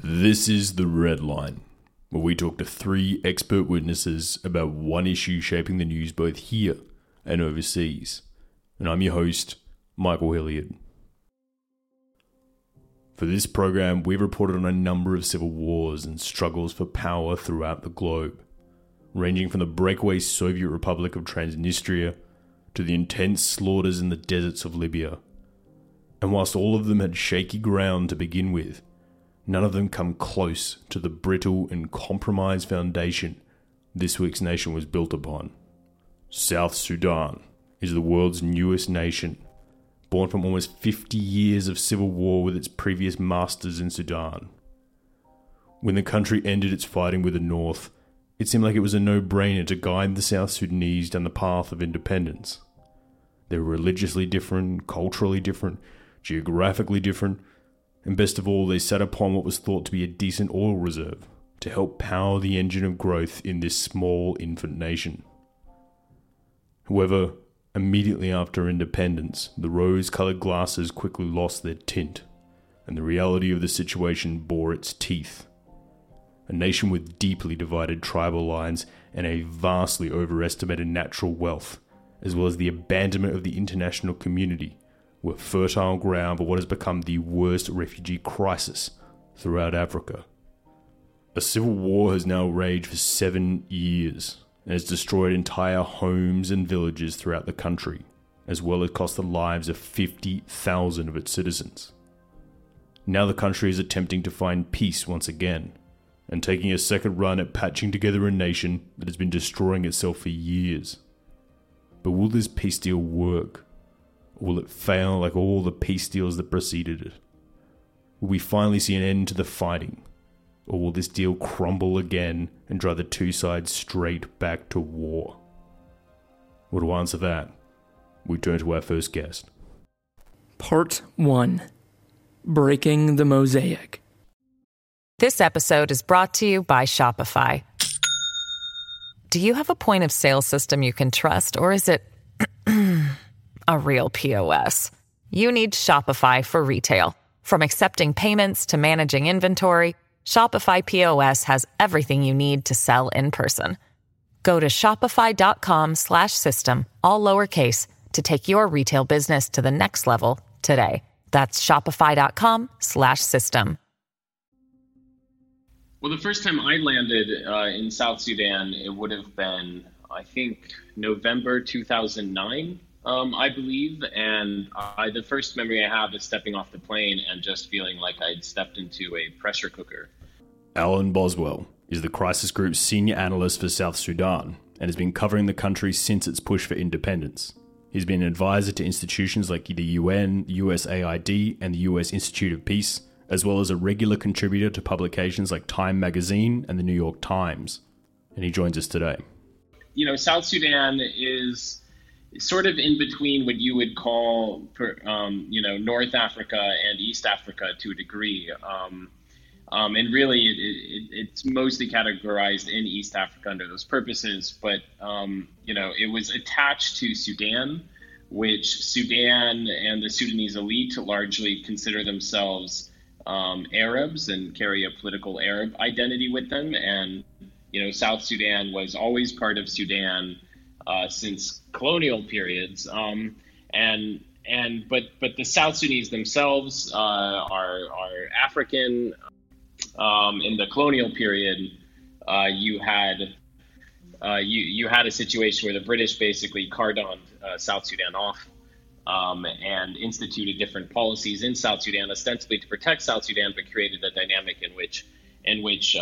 This is The Red Line, where we talk to three expert witnesses about one issue shaping the news both here and overseas. And I'm your host, Michael Hilliard. For this program, we've reported on a number of civil wars and struggles for power throughout the globe, ranging from the breakaway Soviet Republic of Transnistria to the intense slaughters in the deserts of Libya. And whilst all of them had shaky ground to begin with, none of them come close to the brittle and compromised foundation this week's nation was built upon. South Sudan is the world's newest nation born from almost 50 years of civil war with its previous masters in Sudan. When the country ended its fighting with the North, it seemed like it was a no brainer to guide the South Sudanese down the path of independence. They were religiously different, culturally different, geographically different, and best of all, they sat upon what was thought to be a decent oil reserve to help power the engine of growth in this small infant nation. However, Immediately after independence, the rose colored glasses quickly lost their tint, and the reality of the situation bore its teeth. A nation with deeply divided tribal lines and a vastly overestimated natural wealth, as well as the abandonment of the international community, were fertile ground for what has become the worst refugee crisis throughout Africa. A civil war has now raged for seven years, and has destroyed entire homes and villages throughout the country, as well as cost the lives of 50,000 of its citizens. Now the country is attempting to find peace once again, and taking a second run at patching together a nation that has been destroying itself for years. But will this peace deal work? Or will it fail like all the peace deals that preceded it? Will we finally see an end to the fighting? Or will this deal crumble again and drive the two sides straight back to war? Well, to answer that, we turn to our first guest. Part 1 Breaking the Mosaic. This episode is brought to you by Shopify. Do you have a point of sale system you can trust, or is it a real POS? You need Shopify for retail. From accepting payments to managing inventory, Shopify POS has everything you need to sell in person. Go to shopify.com slash system, all lowercase, to take your retail business to the next level today. That's shopify.com slash system. Well, the first time I landed uh, in South Sudan, it would have been, I think, November 2009. Um, I believe, and I, the first memory I have is stepping off the plane and just feeling like I'd stepped into a pressure cooker. Alan Boswell is the Crisis Group's senior analyst for South Sudan and has been covering the country since its push for independence. He's been an advisor to institutions like the UN, USAID, and the US Institute of Peace, as well as a regular contributor to publications like Time Magazine and the New York Times. And he joins us today. You know, South Sudan is sort of in between what you would call, um, you know, North Africa and East Africa to a degree. Um, um, and really, it, it, it's mostly categorized in East Africa under those purposes. But um, you know, it was attached to Sudan, which Sudan and the Sudanese elite largely consider themselves um, Arabs and carry a political Arab identity with them. And you know, South Sudan was always part of Sudan uh, since colonial periods. Um, and and but but the South Sudanese themselves uh, are are African um, in the colonial period, uh, you had uh, you you had a situation where the British basically cordoned uh, South Sudan off um, and instituted different policies in South Sudan, ostensibly to protect South Sudan, but created a dynamic in which in which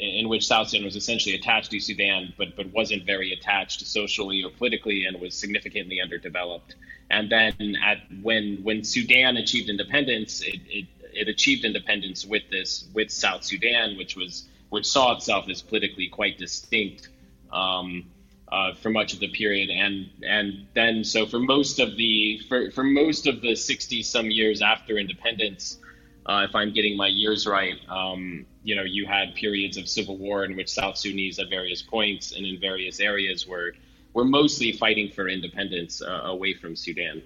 in which South Sudan was essentially attached to Sudan, but but wasn't very attached socially or politically, and was significantly underdeveloped. And then at when when Sudan achieved independence, it, it it achieved independence with this with South Sudan, which was which saw itself as politically quite distinct um, uh, for much of the period, and and then so for most of the for, for most of the sixty some years after independence, uh, if I'm getting my years right, um, you know, you had periods of civil war in which South Sudanese at various points and in various areas were were mostly fighting for independence uh, away from Sudan.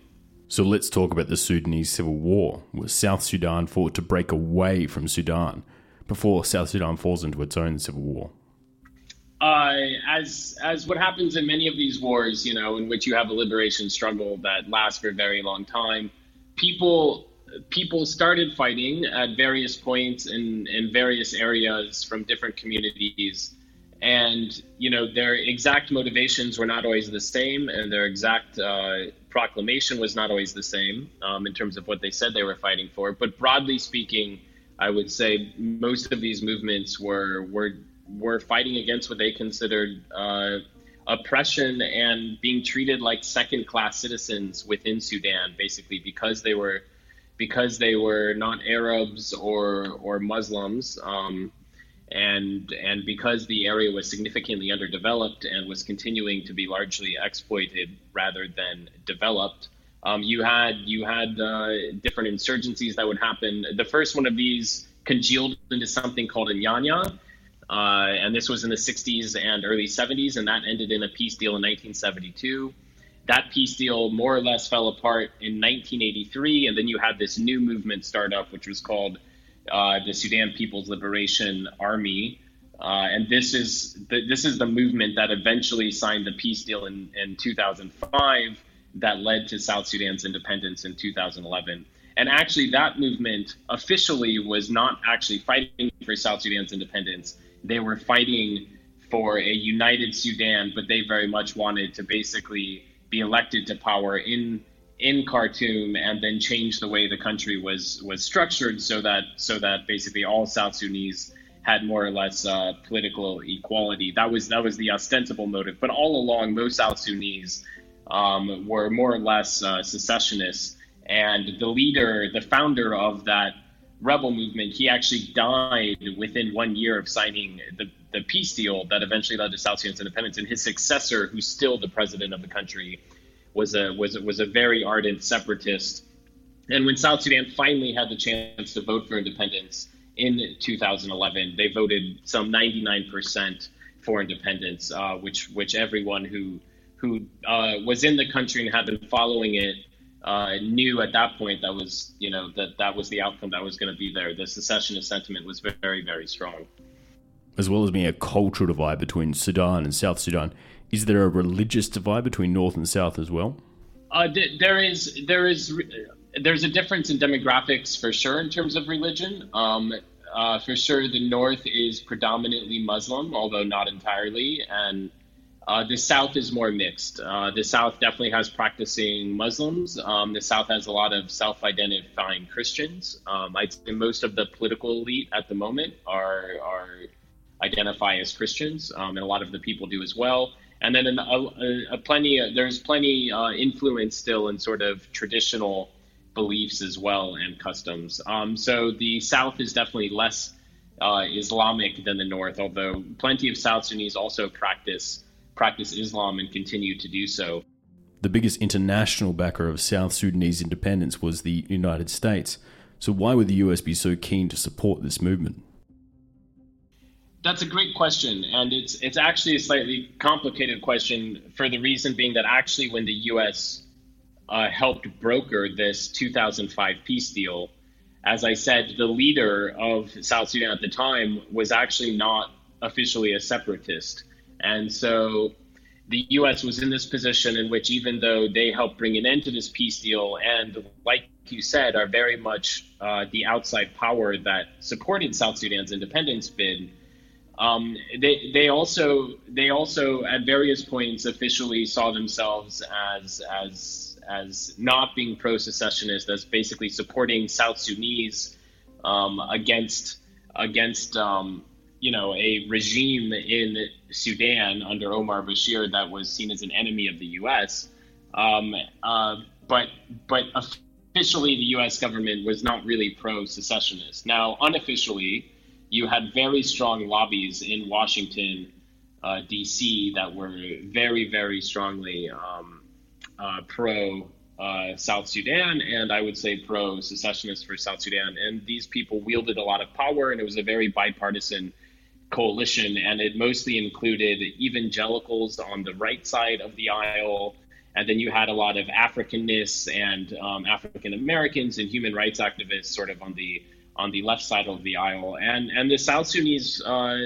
So let's talk about the Sudanese civil war, where South Sudan fought to break away from Sudan before South Sudan falls into its own civil war. Uh, as as what happens in many of these wars, you know, in which you have a liberation struggle that lasts for a very long time, people people started fighting at various points in in various areas from different communities. And you know their exact motivations were not always the same and their exact uh, proclamation was not always the same um, in terms of what they said they were fighting for. But broadly speaking i would say most of these movements were were were fighting against what they considered uh, oppression and being treated like second class citizens within sudan basically because they were because they were not arabs or or muslims um, and and because the area was significantly underdeveloped and was continuing to be largely exploited rather than developed, um, you had you had uh, different insurgencies that would happen. The first one of these congealed into something called Anyanya, uh, and this was in the 60s and early 70s, and that ended in a peace deal in 1972. That peace deal more or less fell apart in 1983, and then you had this new movement start up, which was called uh, the Sudan People's Liberation Army. Uh, and this is the, this is the movement that eventually signed the peace deal in, in 2005 that led to South Sudan's independence in 2011. And actually, that movement officially was not actually fighting for South Sudan's independence. They were fighting for a united Sudan, but they very much wanted to basically be elected to power in in Khartoum and then change the way the country was was structured so that so that basically all South Sudanese had more or less uh, political equality. That was that was the ostensible motive. But all along, most South Sudanese um, were more or less uh, secessionists, and the leader, the founder of that rebel movement, he actually died within one year of signing the, the peace deal that eventually led to South Sudan's independence. And his successor, who's still the president of the country, was a was was a very ardent separatist. And when South Sudan finally had the chance to vote for independence in 2011, they voted some 99% for independence, uh, which which everyone who who uh, was in the country and had been following it uh, knew at that point that was you know that that was the outcome that was going to be there. The secessionist sentiment was very very strong. As well as being a cultural divide between Sudan and South Sudan, is there a religious divide between North and South as well? Uh, there is there is there's a difference in demographics for sure in terms of religion. Um, uh, for sure, the North is predominantly Muslim, although not entirely, and uh, the South is more mixed. Uh, the South definitely has practicing Muslims. Um, the South has a lot of self-identifying Christians. Um, I'd say most of the political elite at the moment are are identify as Christians, um, and a lot of the people do as well and then a, a, plenty there's plenty uh, influence still in sort of traditional beliefs as well and customs. Um, so the South is definitely less uh, Islamic than the North, although plenty of South Sudanese also practice practice Islam and continue to do so. The biggest international backer of South Sudanese independence was the United States. So why would the US be so keen to support this movement? That's a great question, and it's it's actually a slightly complicated question for the reason being that actually when the U.S. Uh, helped broker this 2005 peace deal, as I said, the leader of South Sudan at the time was actually not officially a separatist, and so the U.S. was in this position in which even though they helped bring an end to this peace deal, and like you said, are very much uh, the outside power that supported South Sudan's independence bid um, they they also they also at various points officially saw themselves as as as not being pro secessionist, as basically supporting South Sudanese um, against against um, you know a regime in Sudan under Omar Bashir that was seen as an enemy of the U.S. Um, uh, but but officially, the U.S. government was not really pro-secessionist. Now, unofficially, you had very strong lobbies in Washington, uh, D.C. that were very, very strongly um, uh, pro uh, South Sudan, and I would say pro secessionist for South Sudan. And these people wielded a lot of power, and it was a very bipartisan coalition, and it mostly included evangelicals on the right side of the aisle. And then you had a lot of Africanists and um, African Americans and human rights activists sort of on the on the left side of the aisle. And and the South Sudanese uh,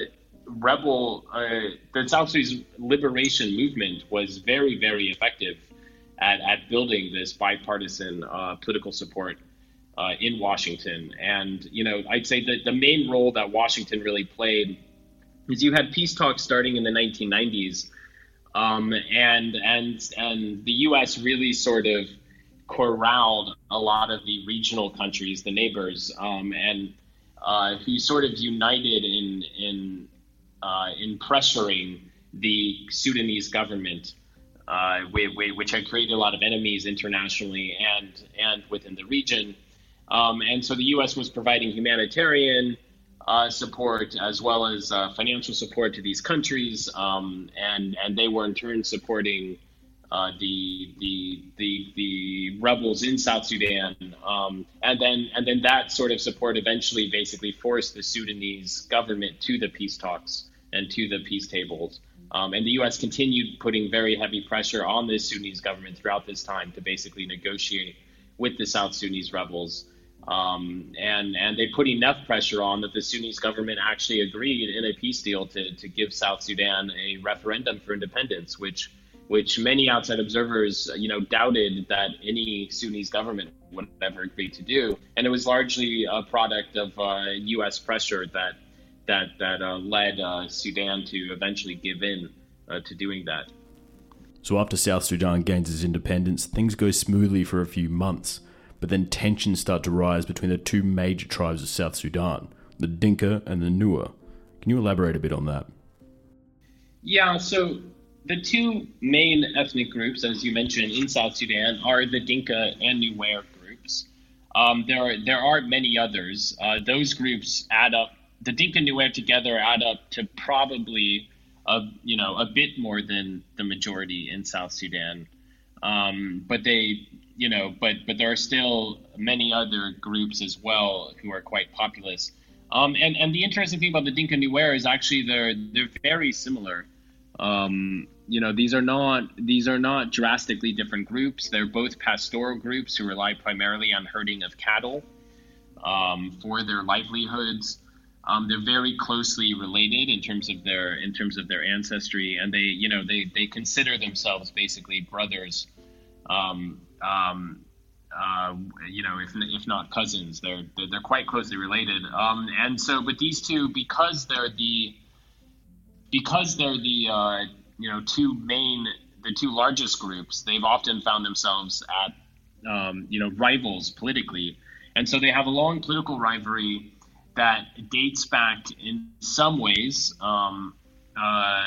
rebel, uh, the South Sudanese liberation movement was very, very effective at, at building this bipartisan uh, political support uh, in Washington. And, you know, I'd say that the main role that Washington really played is you had peace talks starting in the 1990s. Um, and and and the U.S. really sort of corralled a lot of the regional countries, the neighbors, um, and uh, who sort of united in in uh, in pressuring the Sudanese government uh, which had created a lot of enemies internationally and and within the region. Um, and so the U.S. was providing humanitarian uh, support as well as uh, financial support to these countries, um, and and they were in turn supporting uh, the, the the the rebels in South Sudan, um, and then and then that sort of support eventually basically forced the Sudanese government to the peace talks and to the peace tables. Um, and the U.S. continued putting very heavy pressure on the Sudanese government throughout this time to basically negotiate with the South Sudanese rebels. Um, and and they put enough pressure on that the Sudanese government actually agreed in a peace deal to, to give South Sudan a referendum for independence, which which many outside observers you know doubted that any Sudanese government would ever agree to do. And it was largely a product of uh, U.S. pressure that that that uh, led uh, Sudan to eventually give in uh, to doing that. So after South Sudan gains its independence, things go smoothly for a few months, but then tensions start to rise between the two major tribes of South Sudan, the Dinka and the Nuer. Can you elaborate a bit on that? Yeah, so the two main ethnic groups, as you mentioned, in South Sudan are the Dinka and Nuer groups. Um, there are there are many others. Uh, those groups add up the Dinka Nuer together add up to probably a you know a bit more than the majority in South Sudan. Um, but they you know but but there are still many other groups as well who are quite populous. Um, and and the interesting thing about the Dinka Nuer is actually they're they're very similar. Um, you know these are not these are not drastically different groups. They're both pastoral groups who rely primarily on herding of cattle um, for their livelihoods. Um, they're very closely related in terms of their in terms of their ancestry, and they you know they they consider themselves basically brothers. Um, um, uh, you know, if if not cousins, they're they're, they're quite closely related. Um, and so, but these two, because they're the because they're the uh, you know two main the two largest groups, they've often found themselves at um, you know rivals politically, and so they have a long political rivalry that dates back in some ways um, uh,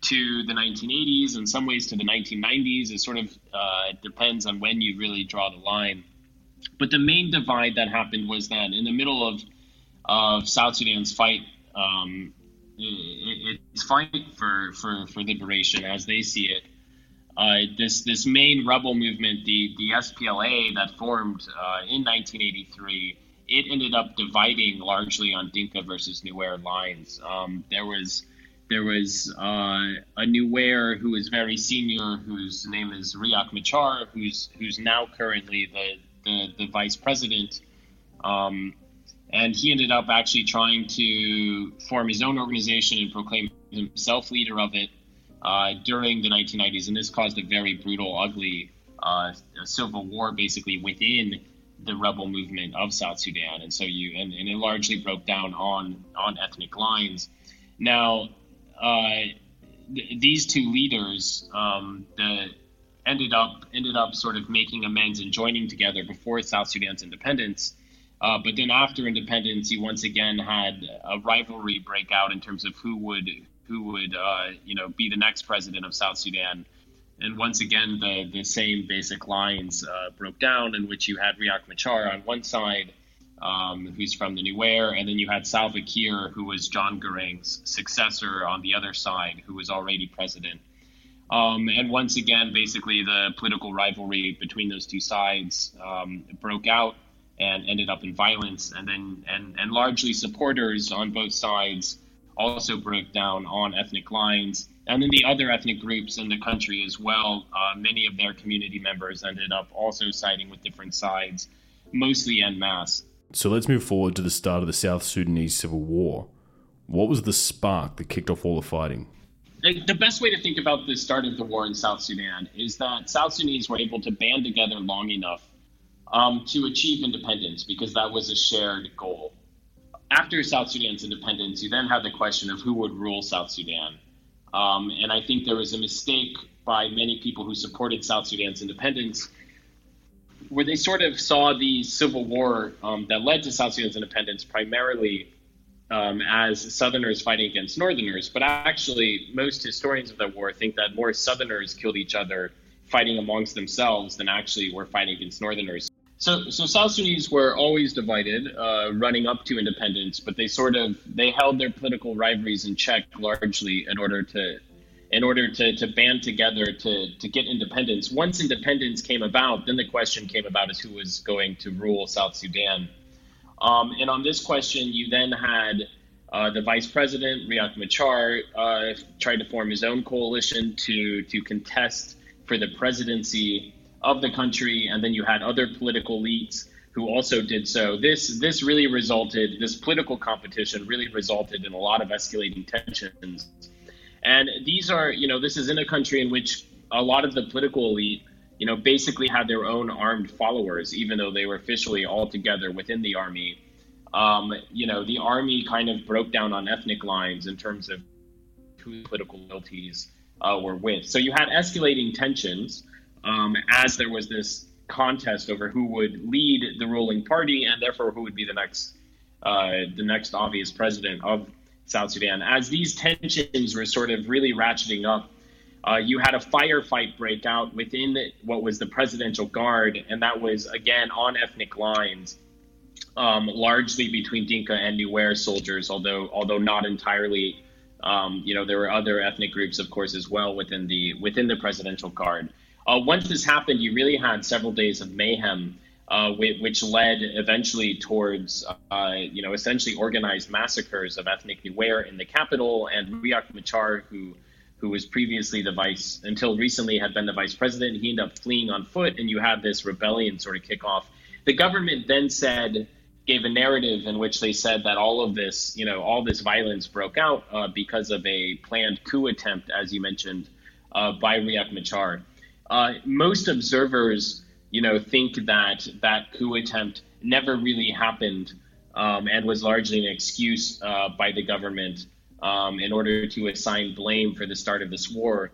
to the 1980s, in some ways to the 1990s. It sort of uh, depends on when you really draw the line. But the main divide that happened was that in the middle of of South Sudan's fight, um, it, its fight for, for, for liberation as they see it, uh, this this main rebel movement, the the SPLA that formed uh, in 1983 it ended up dividing largely on Dinka versus Nuer lines. Um, there was there was uh, a Nuer who was very senior, whose name is Riek Machar, who's who's now currently the the, the vice president. Um, and he ended up actually trying to form his own organization and proclaim himself leader of it uh, during the 1990s. And this caused a very brutal, ugly uh, civil war, basically within the rebel movement of South Sudan, and so you and, and it largely broke down on on ethnic lines. Now, th- these two leaders um, the, ended up ended up sort of making amends and joining together before South Sudan's independence. Uh, but then after independence, you once again had a rivalry break out in terms of who would who would uh, you know be the next president of South Sudan. and once again, the, the same basic lines uh, broke down, in which you had Riek Machar on one side, um, who's from the Nuer, and then you had Salva Kiir, who was John Garang's successor on the other side, who was already president. Um, and once again, basically, the political rivalry between those two sides um, broke out and ended up in violence. And then, and, and largely supporters on both sides also broke down on ethnic lines. And then the other ethnic groups in the country as well, uh, many of their community members ended up also siding with different sides, mostly en masse. So let's move forward to the start of the South Sudanese Civil War. What was the spark that kicked off all the fighting? the best way to think about the start of the war in South Sudan is that South Sudanese were able to band together long enough um, to achieve independence because that was a shared goal. After South Sudan's independence, you then had the question of who would rule South Sudan. Um, and I think there was a mistake by many people who supported South Sudan's independence where they sort of saw the civil war um, that led to South Sudan's independence primarily um, as Southerners fighting against Northerners. But actually, most historians of that war think that more Southerners killed each other fighting amongst themselves than actually were fighting against Northerners. So, so South Sudanese were always divided, uh, running up to independence, but they sort of they held their political rivalries in check largely in order to, in order to, to band together to to get independence. Once independence came about, then the question came about as who was going to rule South Sudan. Um, and on this question, you then had uh, the vice president, Riek Machar, uh, tried to form his own coalition to, to contest for the presidency of the country. And then you had other political elites who also did so. This, this really resulted, this political competition really resulted in a lot of escalating tensions. And these are, you know, this is in a country in which a lot of the political elite you know, basically had their own armed followers, even though they were officially all together within the army. Um, you know, the army kind of broke down on ethnic lines in terms of who political loyalties uh, were with. So you had escalating tensions um, as there was this contest over who would lead the ruling party and therefore who would be the next uh, the next obvious president of South Sudan. As these tensions were sort of really ratcheting up uh, you had a firefight break out within what was the presidential guard, and that was again on ethnic lines, um, largely between Dinka and Nuer soldiers, although although not entirely. Um, you know, there were other ethnic groups, of course, as well within the within the presidential guard. Uh, once this happened, you really had several days of mayhem, uh, which led eventually towards, uh, you know, essentially organized massacres of ethnic Nuer in the capital, and Riek Machar, who who was previously the vice, until recently had been the vice president. He ended up fleeing on foot, and you had this rebellion sort of kick off. The government then said, gave a narrative in which they said that all of this, you know, all this violence broke out uh, because of a planned coup attempt, as you mentioned, uh, by Riek Machar. Uh, most observers, you know, think that that coup attempt never really happened um, and was largely an excuse uh, by the government um, in order to assign blame for the start of this war.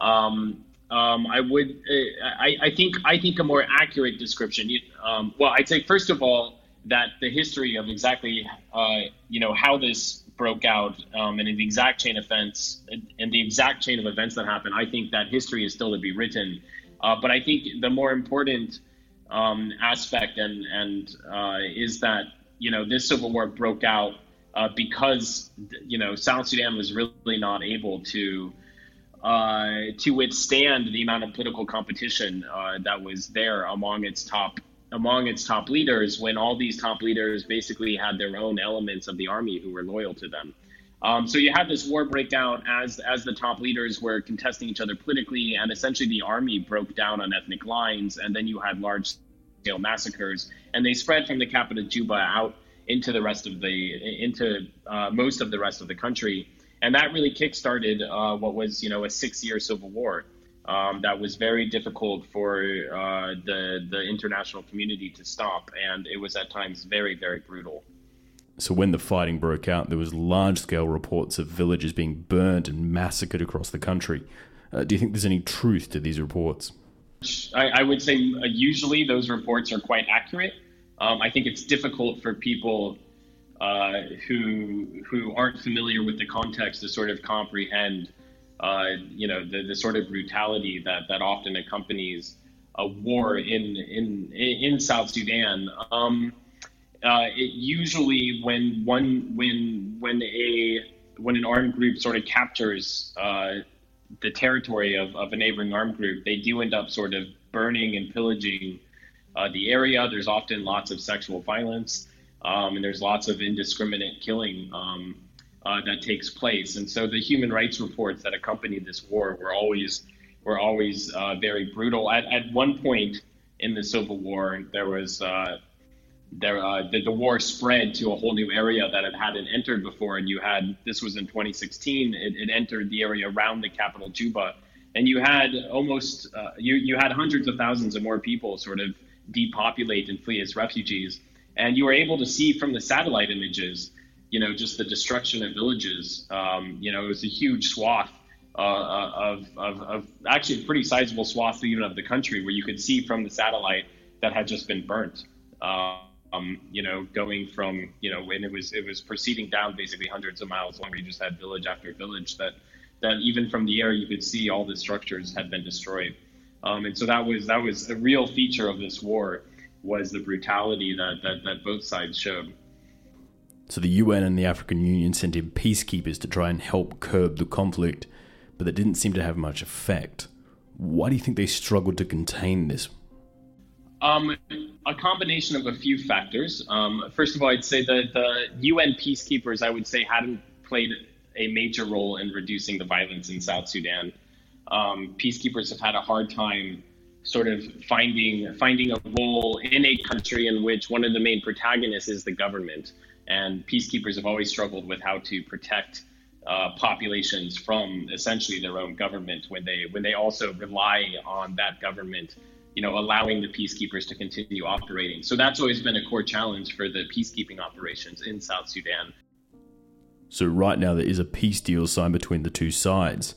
Um, um, I would, uh, I, I, think, I think a more accurate description. Um, well, I'd say first of all that the history of exactly, uh, you know, how this broke out um, and the exact chain of events and the exact chain of events that happened. I think that history is still to be written. Uh, but I think the more important um, aspect and and uh, is that you know this civil war broke out uh, because you know South Sudan was really not able to uh, to withstand the amount of political competition uh, that was there among its top among its top leaders when all these top leaders basically had their own elements of the army who were loyal to them. Um, so you had this war breakdown as as the top leaders were contesting each other politically, and essentially the army broke down on ethnic lines, and then you had large scale massacres, and they spread from the capital Juba out into the rest of the into uh, most of the rest of the country, and that really kickstarted uh, what was you know a six-year civil war. Um, that was very difficult for uh, the the international community to stop, and it was at times very very brutal. So when the fighting broke out, there was large-scale reports of villages being burned and massacred across the country. Uh, do you think there's any truth to these reports? I, I would say uh, usually those reports are quite accurate. Um, I think it's difficult for people uh, who who aren't familiar with the context to sort of comprehend uh, you know, the, the sort of brutality that, that often accompanies a war in in in South Sudan. Um, uh, it usually when one when when a when an armed group sort of captures uh, the territory of, of a neighboring armed group, they do end up sort of burning and pillaging uh, the area. There's often lots of sexual violence, um, and there's lots of indiscriminate killing um, uh, that takes place. And so the human rights reports that accompanied this war were always were always uh, very brutal. At, at one point in the civil war, there was uh, there uh, the, the, war spread to a whole new area that it hadn't entered before, and you had this was in 2016. It, it entered the area around the capital Juba, and you had almost uh, you you had hundreds of thousands of more people sort of depopulate and flee as refugees, and you were able to see from the satellite images, you know, just the destruction of villages. Um, you know, it was a huge swath uh, uh, of, of, of, actually a pretty sizable swath even of the country where you could see from the satellite that had just been burnt. Um, you know, going from you know, when it was it was proceeding down basically hundreds of miles long. You just had village after village that that even from the air you could see all the structures had been destroyed. Um, and so that was that was a real feature of this war was the brutality that, that, that both sides showed. So the UN and the African Union sent in peacekeepers to try and help curb the conflict but that didn't seem to have much effect. Why do you think they struggled to contain this? Um, a combination of a few factors. Um, first of all, I'd say that the UN peacekeepers, I would say, hadn't played a major role in reducing the violence in South Sudan. Um, peacekeepers have had a hard time sort of finding finding a role in a country in which one of the main protagonists is the government, and peacekeepers have always struggled with how to protect uh, populations from essentially their own government when they when they also rely on that government you know allowing the peacekeepers to continue operating. So that's always been a core challenge for the peacekeeping operations in south sudan. So right now there is a peace deal signed between the two sides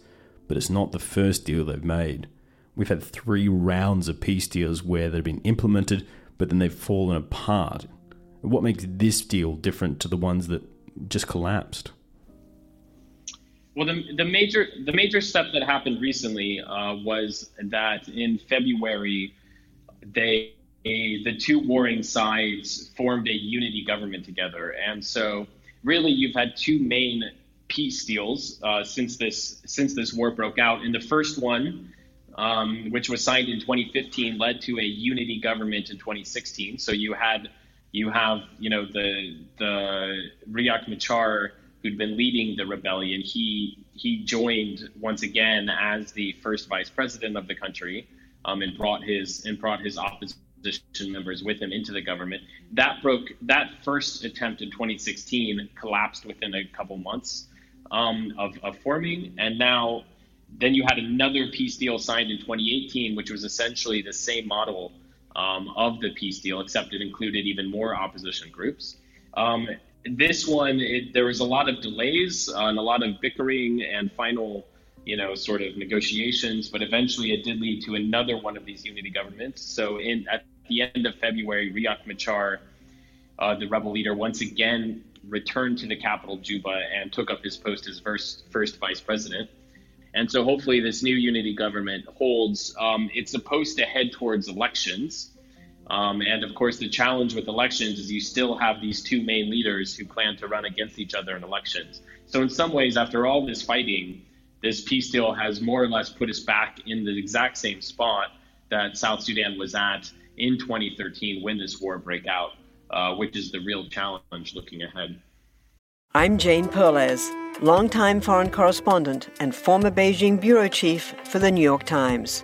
but it's not the first deal they've made. We've had three rounds of peace deals where they've been implemented but then they've fallen apart. What makes this deal different to the ones that just collapsed well, the, the major the major step that happened recently uh, was that in February, they the two warring sides formed a unity government together, and so really you've had two main peace deals uh, since this since this war broke out. And the first one, um, which was signed in 2015, led to a unity government in 2016. So you had you have you know the the Riek Machar who'd been leading the rebellion, he he joined once again as the first vice president of the country, um, and brought his and brought his opposition members with him into the government. That broke. That first attempt in 2016 collapsed within a couple months um, of, of forming, and now then you had another peace deal signed in 2018, which was essentially the same model um, of the peace deal, except it included even more opposition groups. Um, this one, it, there was a lot of delays uh, and a lot of bickering and final, you know, sort of negotiations. But eventually, it did lead to another one of these unity governments. So, in at the end of February, Riek Machar, uh, the rebel leader, once again returned to the capital, Juba, and took up his post as first first vice president. And so, hopefully, this new unity government holds. Um, it's supposed to head towards elections. Um, and of course, the challenge with elections is you still have these two main leaders who plan to run against each other in elections. So, in some ways, after all this fighting, this peace deal has more or less put us back in the exact same spot that South Sudan was at in 2013 when this war broke out, uh, which is the real challenge looking ahead. I'm Jane Perlez, longtime foreign correspondent and former Beijing bureau chief for the New York Times.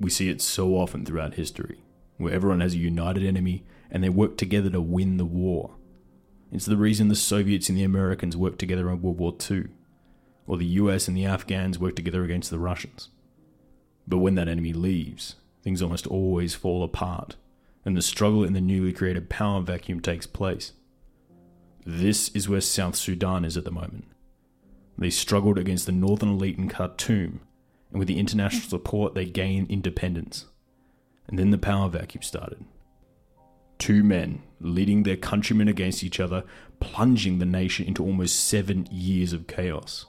We see it so often throughout history, where everyone has a united enemy and they work together to win the war. It's the reason the Soviets and the Americans worked together in World War II, or the US and the Afghans worked together against the Russians. But when that enemy leaves, things almost always fall apart, and the struggle in the newly created power vacuum takes place. This is where South Sudan is at the moment. They struggled against the northern elite in Khartoum, and with the international support, they gained independence. And then the power vacuum started. Two men leading their countrymen against each other, plunging the nation into almost seven years of chaos.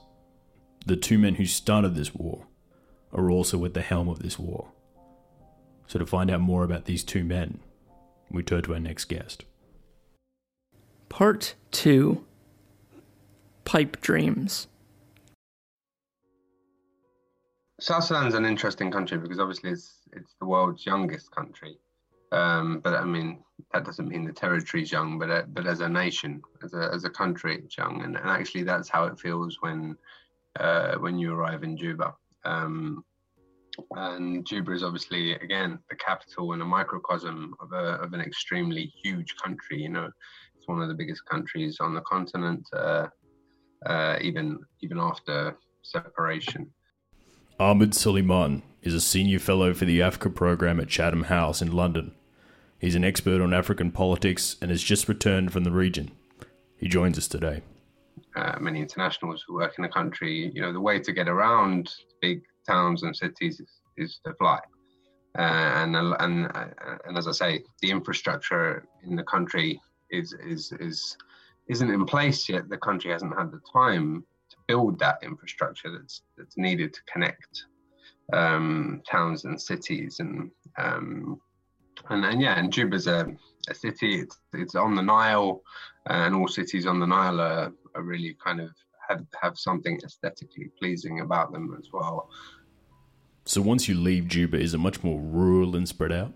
The two men who started this war are also at the helm of this war. So, to find out more about these two men, we turn to our next guest. Part 2 Pipe Dreams. South Sudan's an interesting country because obviously it's it's the world's youngest country. Um, but I mean that doesn't mean the territory's young, but uh, but as a nation, as a as a country, it's young, and, and actually that's how it feels when uh, when you arrive in Juba. Um, and Juba is obviously again the capital and a microcosm of a of an extremely huge country. You know, it's one of the biggest countries on the continent, uh, uh even even after separation. Ahmed Soliman is a senior fellow for the Africa program at Chatham House in London. He's an expert on African politics and has just returned from the region. He joins us today. Uh, many internationals who work in the country, you know, the way to get around big towns and cities is, is to fly. Uh, and and uh, and as I say, the infrastructure in the country is is is isn't in place yet. The country hasn't had the time build that infrastructure that's that's needed to connect um, towns and cities and um, and, yeah, and Juba's a, a city. It's it's on the Nile, and all cities on the Nile are, are really kind of have have something aesthetically pleasing about them as well. So once you leave Juba, is it much more rural and spread out?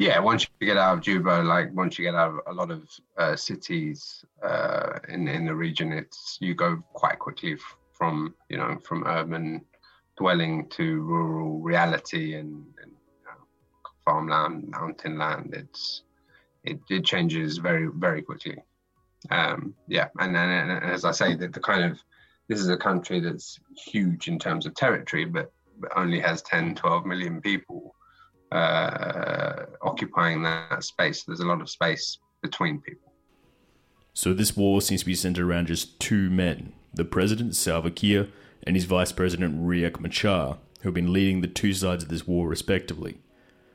Yeah, once you get out of Juba, like once you get out of a lot of uh, cities uh, in in the region, it's you go quite quickly from you know from urban dwelling to rural reality and, and you know, farmland, mountain land. It's it, it changes very very quickly. Um, yeah, and and as I say, that the kind of this is a country that's huge in terms of territory, but, but only has 10, 12 million people uh, occupying that space. There's a lot of space between people. So this war seems to be centered around just two men: the president Salva Kiir and his vice president Riek Machar, who have been leading the two sides of this war respectively.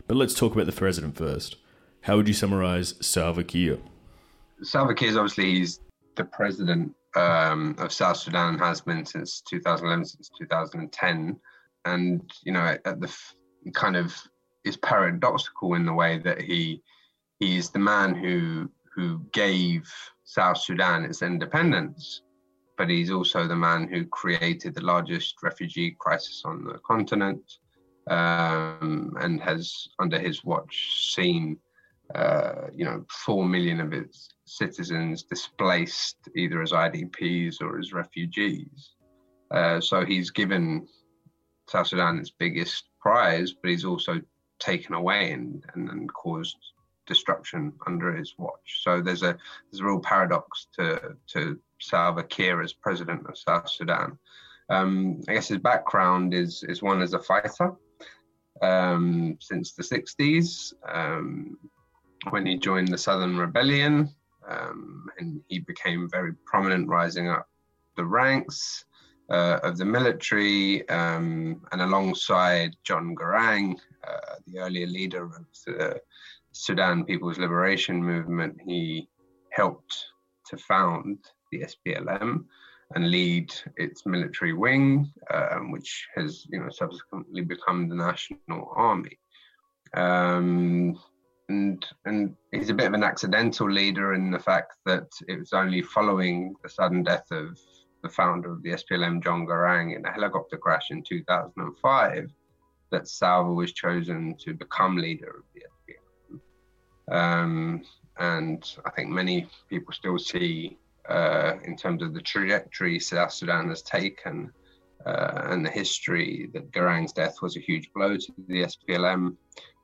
But let's talk about the president first. How would you summarize Salva Kiir? Salva Kiir is obviously he's the president um, of South Sudan has been since 2011, since 2010, and you know at, at the f- kind of is paradoxical in the way that he he is the man who who gave South Sudan its independence, but he's also the man who created the largest refugee crisis on the continent, um, and has under his watch seen uh, you know four million of its citizens displaced either as IDPs or as refugees. Uh, so he's given South Sudan its biggest prize, but he's also taken away and, and, and caused destruction under his watch. So there's a there's a real paradox to to Salva Kiir as president of South Sudan. Um, I guess his background is is one as a fighter um, since the 60s um, when he joined the Southern Rebellion um, and he became very prominent, rising up the ranks uh, of the military, um, and alongside John Garang, uh, the earlier leader of the Sudan People's Liberation Movement, he helped to found the SPLM and lead its military wing, um, which has you know subsequently become the National Army. Um, and and he's a bit of an accidental leader in the fact that it was only following the sudden death of the founder of the SPLM, John Garang, in a helicopter crash in 2005, that Salva was chosen to become leader of the SPLM. Um, and I think many people still see, uh, in terms of the trajectory South Sudan has taken uh, and the history, that Garang's death was a huge blow to the SPLM.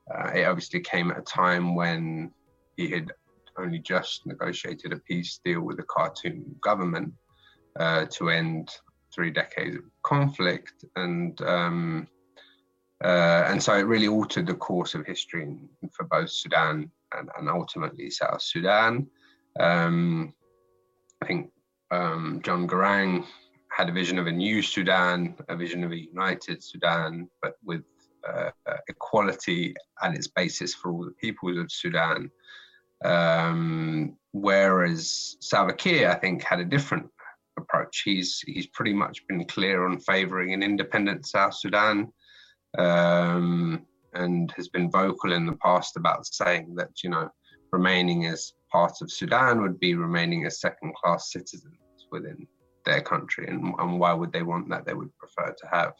Uh, it obviously came at a time when he had only just negotiated a peace deal with the Khartoum government uh, to end three decades of conflict, and um, uh, and so it really altered the course of history for both Sudan and, and ultimately South Sudan. Um, I think um, John Garang had a vision of a new Sudan, a vision of a united Sudan, but with uh, equality at its basis for all the peoples of Sudan. Um, whereas Salva Kiir, I think, had a different approach. He's he's pretty much been clear on favouring an independent South Sudan, um, and has been vocal in the past about saying that you know remaining as part of Sudan would be remaining as second-class citizens within their country, and, and why would they want that? They would prefer to have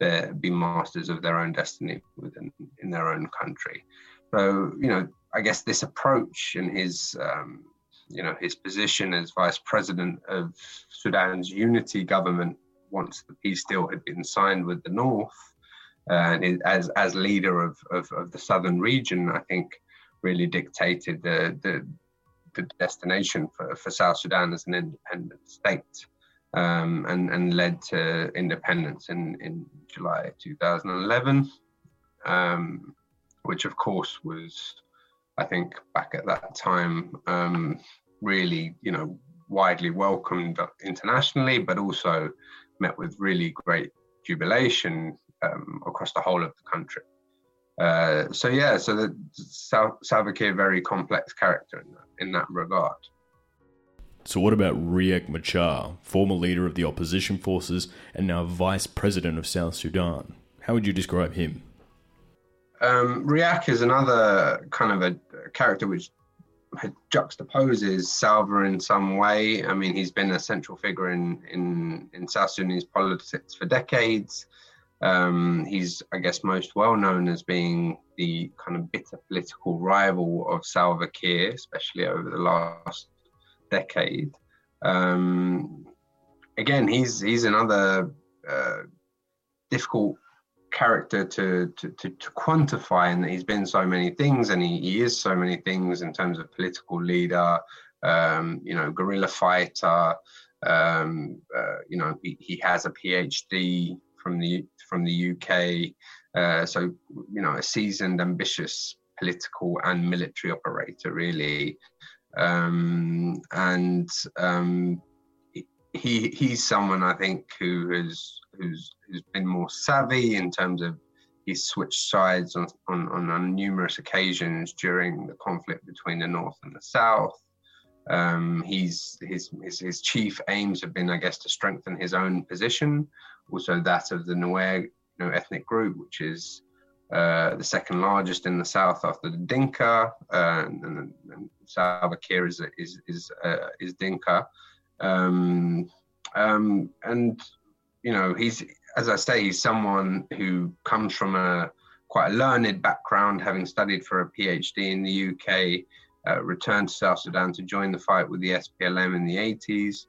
their be masters of their own destiny within in their own country. So you know, I guess this approach and his um, you know his position as vice president of Sudan's unity government once the peace deal had been signed with the North, and as as leader of, of, of the southern region, I think really dictated the the, the destination for, for South Sudan as an independent state. Um, and, and led to independence in, in July 2011, um, which of course was I think back at that time, um, really, you know, widely welcomed internationally, but also met with really great jubilation um, across the whole of the country. Uh, so yeah, so the Sal- Salva Kiir, very complex character in that, in that regard. So what about Riek Machar, former leader of the opposition forces and now vice president of South Sudan? How would you describe him? Um, Riek is another kind of a, character which juxtaposes Salva in some way. I mean, he's been a central figure in in, in South Sudanese politics for decades. Um, he's, I guess, most well known as being the kind of bitter political rival of Salva Kiir, especially over the last decade. Um, again, he's he's another uh, difficult character to, to, to, to, quantify and he's been so many things and he, he is so many things in terms of political leader um, you know guerrilla fighter um, uh, you know he, he has a phd from the from the uk uh, so you know a seasoned ambitious political and military operator really um, and um, he he's someone I think who has who's who's been more savvy in terms of he's switched sides on, on, on numerous occasions during the conflict between the north and the south. Um, he's his, his his chief aims have been, I guess, to strengthen his own position, also that of the Nuer you know, ethnic group, which is uh, the second largest in the south after the Dinka, uh, and, and, and Salva is is is, uh, is Dinka. Um, um, and you know, he's as I say, he's someone who comes from a quite a learned background, having studied for a PhD in the UK, uh, returned to South Sudan to join the fight with the SPLM in the 80s.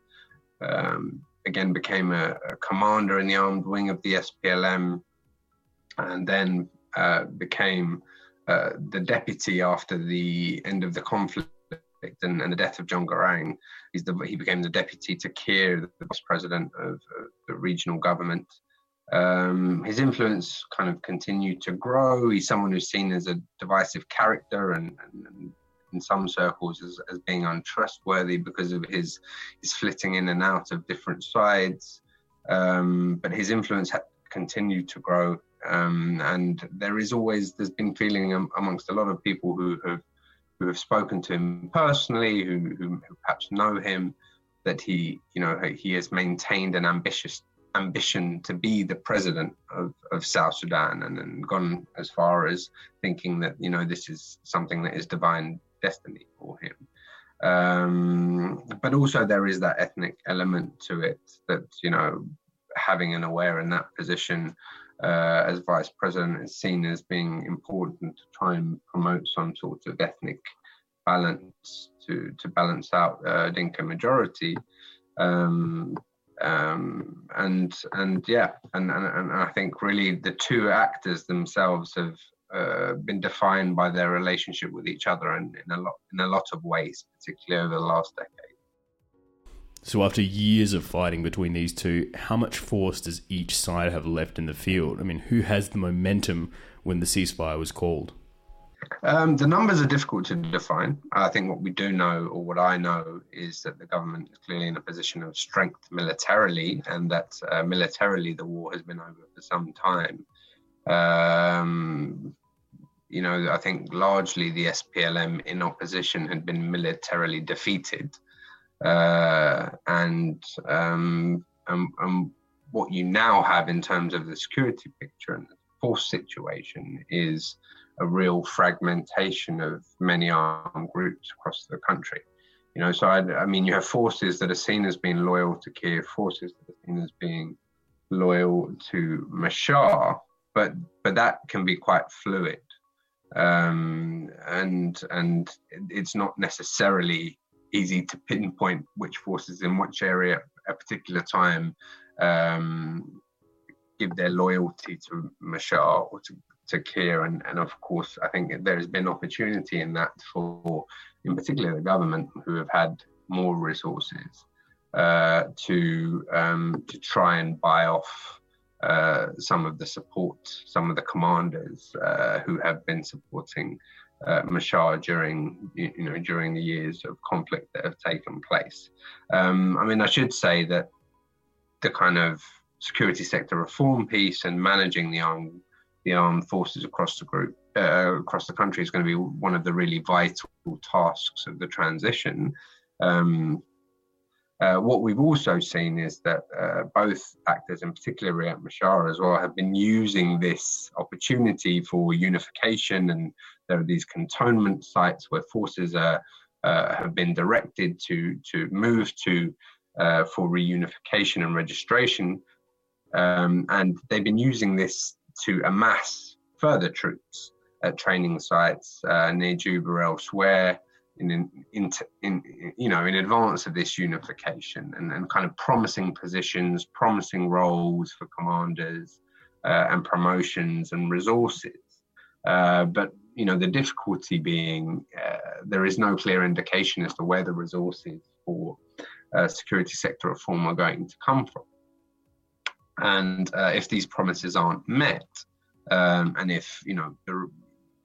Um, again, became a, a, commander in the armed wing of the SPLM, and then uh, became uh, the deputy after the end of the conflict and, and, the death of John Garang. The, he became the deputy to Kiir, the vice president of, of the regional government. Um, his influence kind of continued to grow. He's someone who's seen as a divisive character and, and, and in some circles as, as, being untrustworthy because of his his flitting in and out of different sides. Um, but his influence ha- continued to grow, um, and there is always there's been feeling amongst a lot of people who have who have spoken to him personally, who, who, who perhaps know him, that he, you know, he has maintained an ambitious ambition to be the president of, of South Sudan and, and gone as far as thinking that, you know, this is something that is divine destiny for him. Um, but also there is that ethnic element to it that you know having a Nuer in that position uh, as vice president is seen as being important to try and promote some sort of ethnic balance to to balance out uh, Dinka majority. Um, um, and and yeah, and, and and I think really the two actors themselves have uh, been defined by their relationship with each other and in a lot in a lot of ways, particularly over the last decade. So, after years of fighting between these two, how much force does each side have left in the field? I mean, who has the momentum when the ceasefire was called? Um, the numbers are difficult to define. I think what we do know, or what I know, is that the government is clearly in a position of strength militarily, and that uh, militarily the war has been over for some time. Um, you know, I think largely the SPLM in opposition had been militarily defeated. Uh, and, um, and, and what you now have in terms of the security picture and the force situation is a real fragmentation of many armed groups across the country. You know, so I, I mean, you have forces that are seen as being loyal to Kiir, forces that are seen as being loyal to Machar, but but that can be quite fluid, um, and and it's not necessarily easy to pinpoint which forces in which area at a particular time um, give their loyalty to Machar or to, to Kiir. And, and of course, I think there has been opportunity in that for, in particular, the government who have had more resources uh, to um, to try and buy off uh, some of the support, some of the commanders uh, who have been supporting uh, Machar during you, know during the years of conflict that have taken place. Um, I mean, I should say that the kind of security sector reform piece and managing the armed the armed forces across the group uh, across the country is going to be one of the really vital tasks of the transition. Um, uh, what we've also seen is that uh, both actors, in particular Riek Machar as well, have been using this opportunity for unification, and there are these cantonment sites where forces are, uh, have been directed to to move to uh, for reunification and registration, um, and they've been using this to amass further troops at training sites uh, near Juba elsewhere in, in, in, you know in advance of this unification and, and kind of promising positions, promising roles for commanders uh, and promotions and resources. Uh, but you know the difficulty being uh, there is no clear indication as to where the resources for uh, security sector reform are going to come from. And uh, if these promises aren't met, um, and if you know the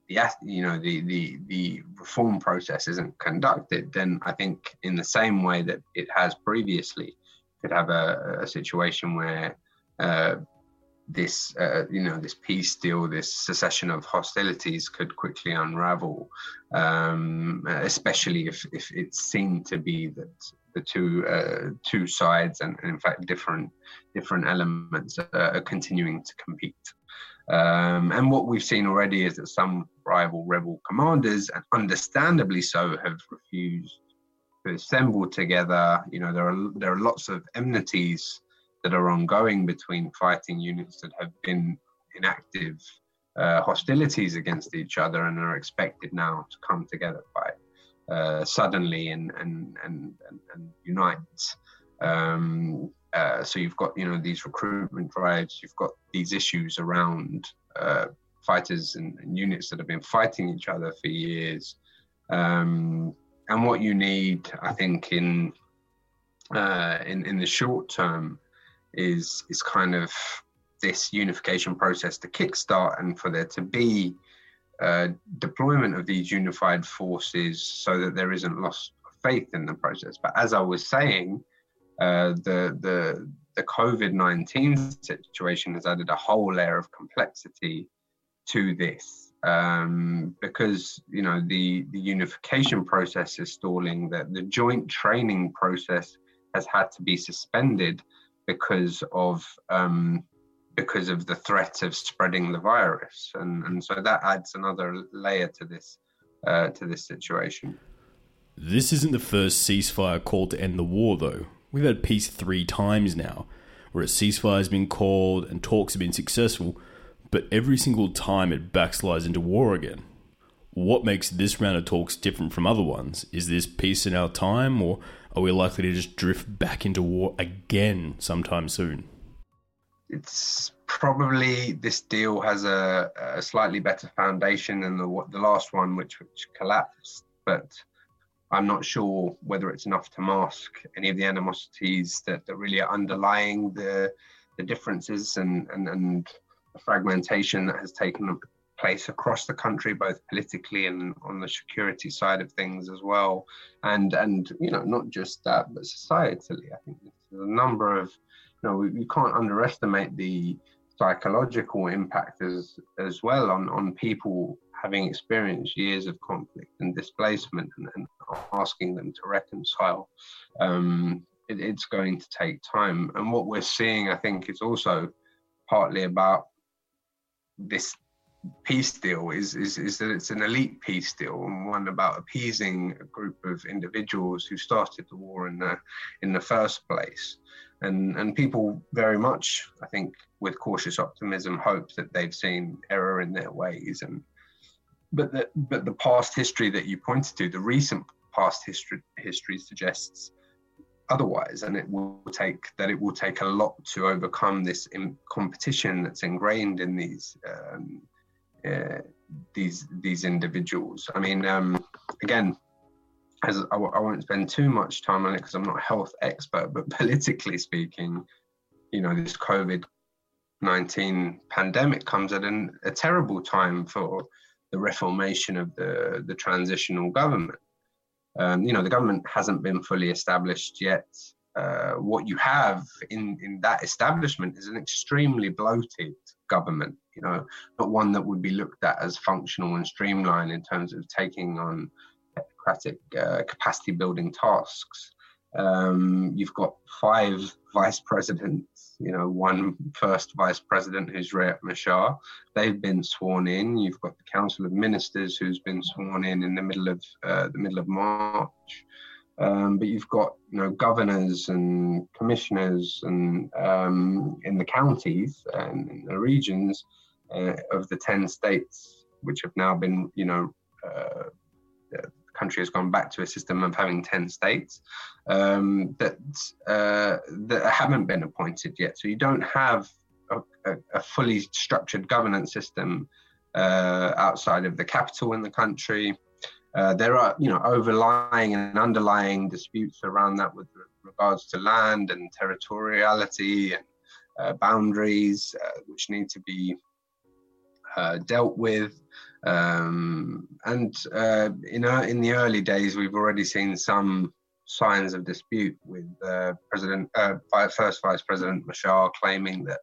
the you know the the the reform process isn't conducted, then I think in the same way that it has previously, could have a, a situation where uh, this uh, you know this peace deal, this cessation of hostilities could quickly unravel, um, especially if if it's seen to be that the two uh, two sides and, and, in fact different different elements are continuing to compete. Um, and what we've seen already is that some rival rebel commanders, and understandably so, have refused to assemble together. You know, there are there are lots of enmities that are ongoing between fighting units that have been in active uh, hostilities against each other and are expected now to come together quite uh, suddenly and and and and, and unite. Um, uh, so you've got you know these recruitment drives, you've got these issues around uh, fighters and, and, units that have been fighting each other for years. Um, and what you need, I think, in uh, in in the short term, is is kind of this unification process to kickstart and for there to be uh, deployment of these unified forces so that there isn't loss of faith in the process. But as I was saying, uh, the the the COVID nineteen situation has added a whole layer of complexity to this um, because you know the the unification process is stalling. That the joint training process has had to be suspended because of um, because of the threat of spreading the virus, and and so that adds another layer to this uh, to this situation. This isn't the first ceasefire call to end the war, though. We've had peace three times now, where a ceasefire has been called and talks have been successful, but every single time it backslides into war again. What makes this round of talks different from other ones? Is this peace in our time, or are we likely to just drift back into war again sometime soon? It's probably this deal has a, a slightly better foundation than the the last one, which which collapsed. But I'm not sure whether it's enough to mask any of the animosities that, that really are underlying the the differences and, and, and the fragmentation that has taken place across the country, both politically and on the security side of things as well. And and you know, not just that, but societally, I think there's a number of you know, we, we can't underestimate the psychological impact as as well on on people having experienced years of conflict and displacement and, and asking them to reconcile. Um, it, it's going to take time. And what we're seeing i think is also partly about this peace deal is, is is that it's an elite peace deal and one about appeasing a group of individuals who started the war in the in the first place. And and people very much i think with cautious optimism hope that they've seen error in their ways. And but the but the past history that you pointed to the recent past history history suggests otherwise. And it will take that it will take a lot to overcome this competition that's ingrained in these um, uh, these these individuals. I mean um, again as I, I won't spend too much time on it because i'm not a health expert but politically speaking you know this covid 19 pandemic comes at an, a terrible time for the reformation of the, the transitional government. Um, you know, the government hasn't been fully established yet. Uh, what you have in, in that establishment is an extremely bloated government, you know, not one that would be looked at as functional and streamlined in terms of taking on democratic uh, capacity building tasks. Um, you've got five vice presidents, you know, one first vice president who's Riek Machar. They've been sworn in. You've got the Council of Ministers who's been sworn in in the middle of uh, the middle of March. Um, but you've got you know governors and commissioners and um, in the counties and in the regions uh, of the ten states which have now been you know uh, country has gone back to a system of having 10 states um, that, uh, that haven't been appointed yet. So you don't have a, a, a fully structured governance system uh, outside of the capital in the country. Uh, there are, you know, overlying and underlying disputes around that with regards to land and territoriality and uh, boundaries, uh, which need to be uh, dealt with. Um, and uh, in, in the early days, we've already seen some signs of dispute with uh, President, uh, first Vice President Machar claiming that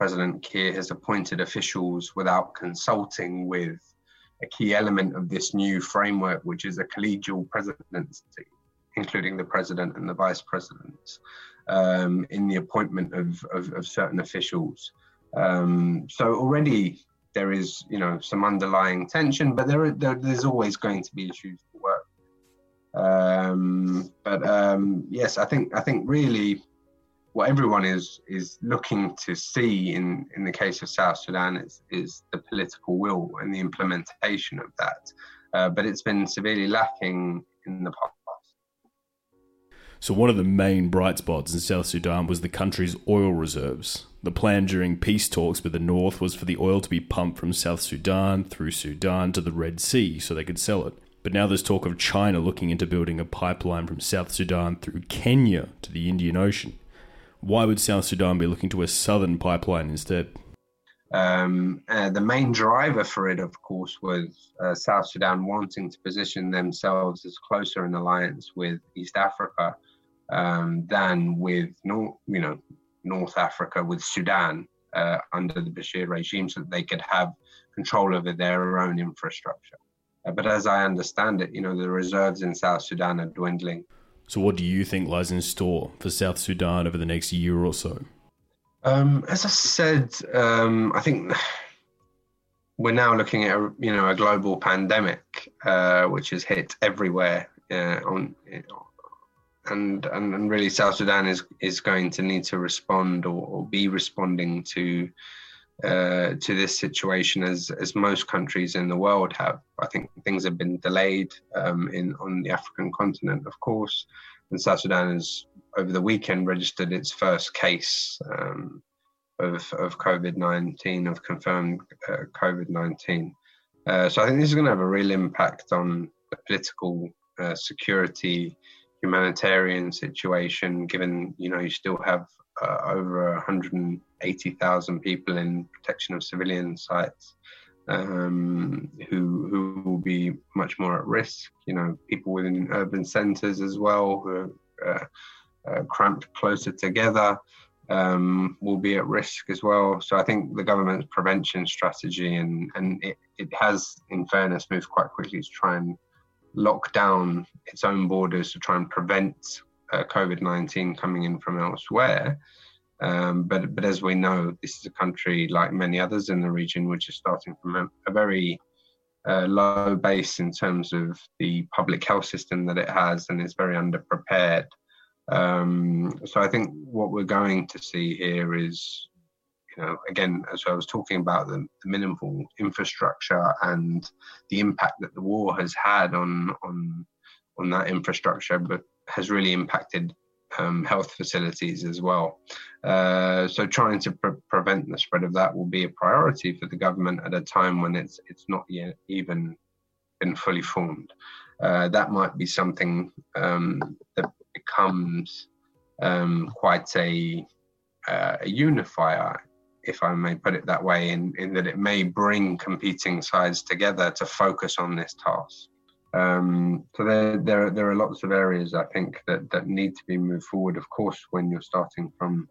President Kiir has appointed officials without consulting with a key element of this new framework, which is a collegial presidency, including the president and the vice presidents, um, in the appointment of, of, of certain officials. Um, so already there is you know some underlying tension, but there, there there's always going to be issues to work. Um, but um, yes, I think I think really what everyone is is looking to see in in the case of South Sudan is is the political will and the implementation of that. Uh, but it's been severely lacking in the past. So, one of the main bright spots in South Sudan was the country's oil reserves. The plan during peace talks with the North was for the oil to be pumped from South Sudan through Sudan to the Red Sea so they could sell it. But now there's talk of China looking into building a pipeline from South Sudan through Kenya to the Indian Ocean. Why would South Sudan be looking to a southern pipeline instead? Um, uh, the main driver for it, of course, was uh, South Sudan wanting to position themselves as closer in alliance with East Africa um, than with North, you know, North Africa, with Sudan uh, under the Bashir regime, so that they could have control over their own infrastructure. Uh, but as I understand it, you know, the reserves in South Sudan are dwindling. So, what do you think lies in store for South Sudan over the next year or so? Um, as I said, um, I think we're now looking at a, you know a global pandemic uh, which has hit everywhere uh, on and, and and really South Sudan is is going to need to respond or, or be responding to uh, to this situation as as most countries in the world have. I think things have been delayed um, in on the African continent, of course, and South Sudan has over the weekend registered its first case um, of of COVID nineteen of confirmed uh, COVID nineteen. Uh, so I think this is going to have a real impact on the political uh, security humanitarian situation, given you know you still have uh, over 180,000 people in protection of civilian sites um, who who will be much more at risk. You know, people within urban centres as well who are uh, uh, cramped closer together um, will be at risk as well. So I think the government's prevention strategy and and it, it has, in fairness, moved quite quickly to try and lock down its own borders to try and prevent uh, COVID 19 coming in from elsewhere. Um, but, but as we know, this is a country like many others in the region, which is starting from a, a very uh, low base in terms of the public health system that it has and is very underprepared. Um, so I think what we're going to see here is you know, again, as I was talking about the, the, minimal infrastructure and the impact that the war has had on on on that infrastructure, but has really impacted um, health facilities as well. Uh, so, trying to pre- prevent the spread of that will be a priority for the government at a time when it's it's not yet even been fully formed. Uh, that might be something um, that becomes um, quite a, uh, a unifier if I may put it that way, in, in that it may bring competing sides together to focus on this task. Um, so there, there, there are lots of areas I think that, that need to be moved forward. Of course, when you're starting from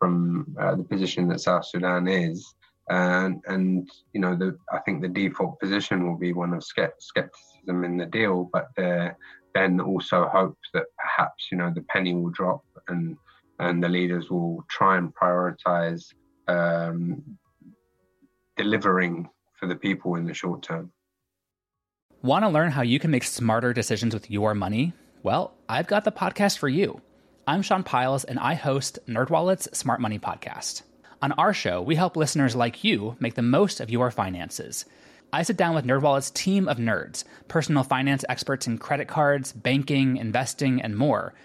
from uh, the position that South Sudan is, and and you know, the, I think the default position will be one of skepticism in the deal, but there then also hope that perhaps you know the penny will drop and and the leaders will try and prioritize um, delivering for the people in the short term. Want to learn how you can make smarter decisions with your money? Well, I've got the podcast for you. I'm Sean Pyles, and I host NerdWallet's Smart Money Podcast. On our show, we help listeners like you make the most of your finances. I sit down with NerdWallet's team of nerds, personal finance experts in credit cards, banking, investing, and more –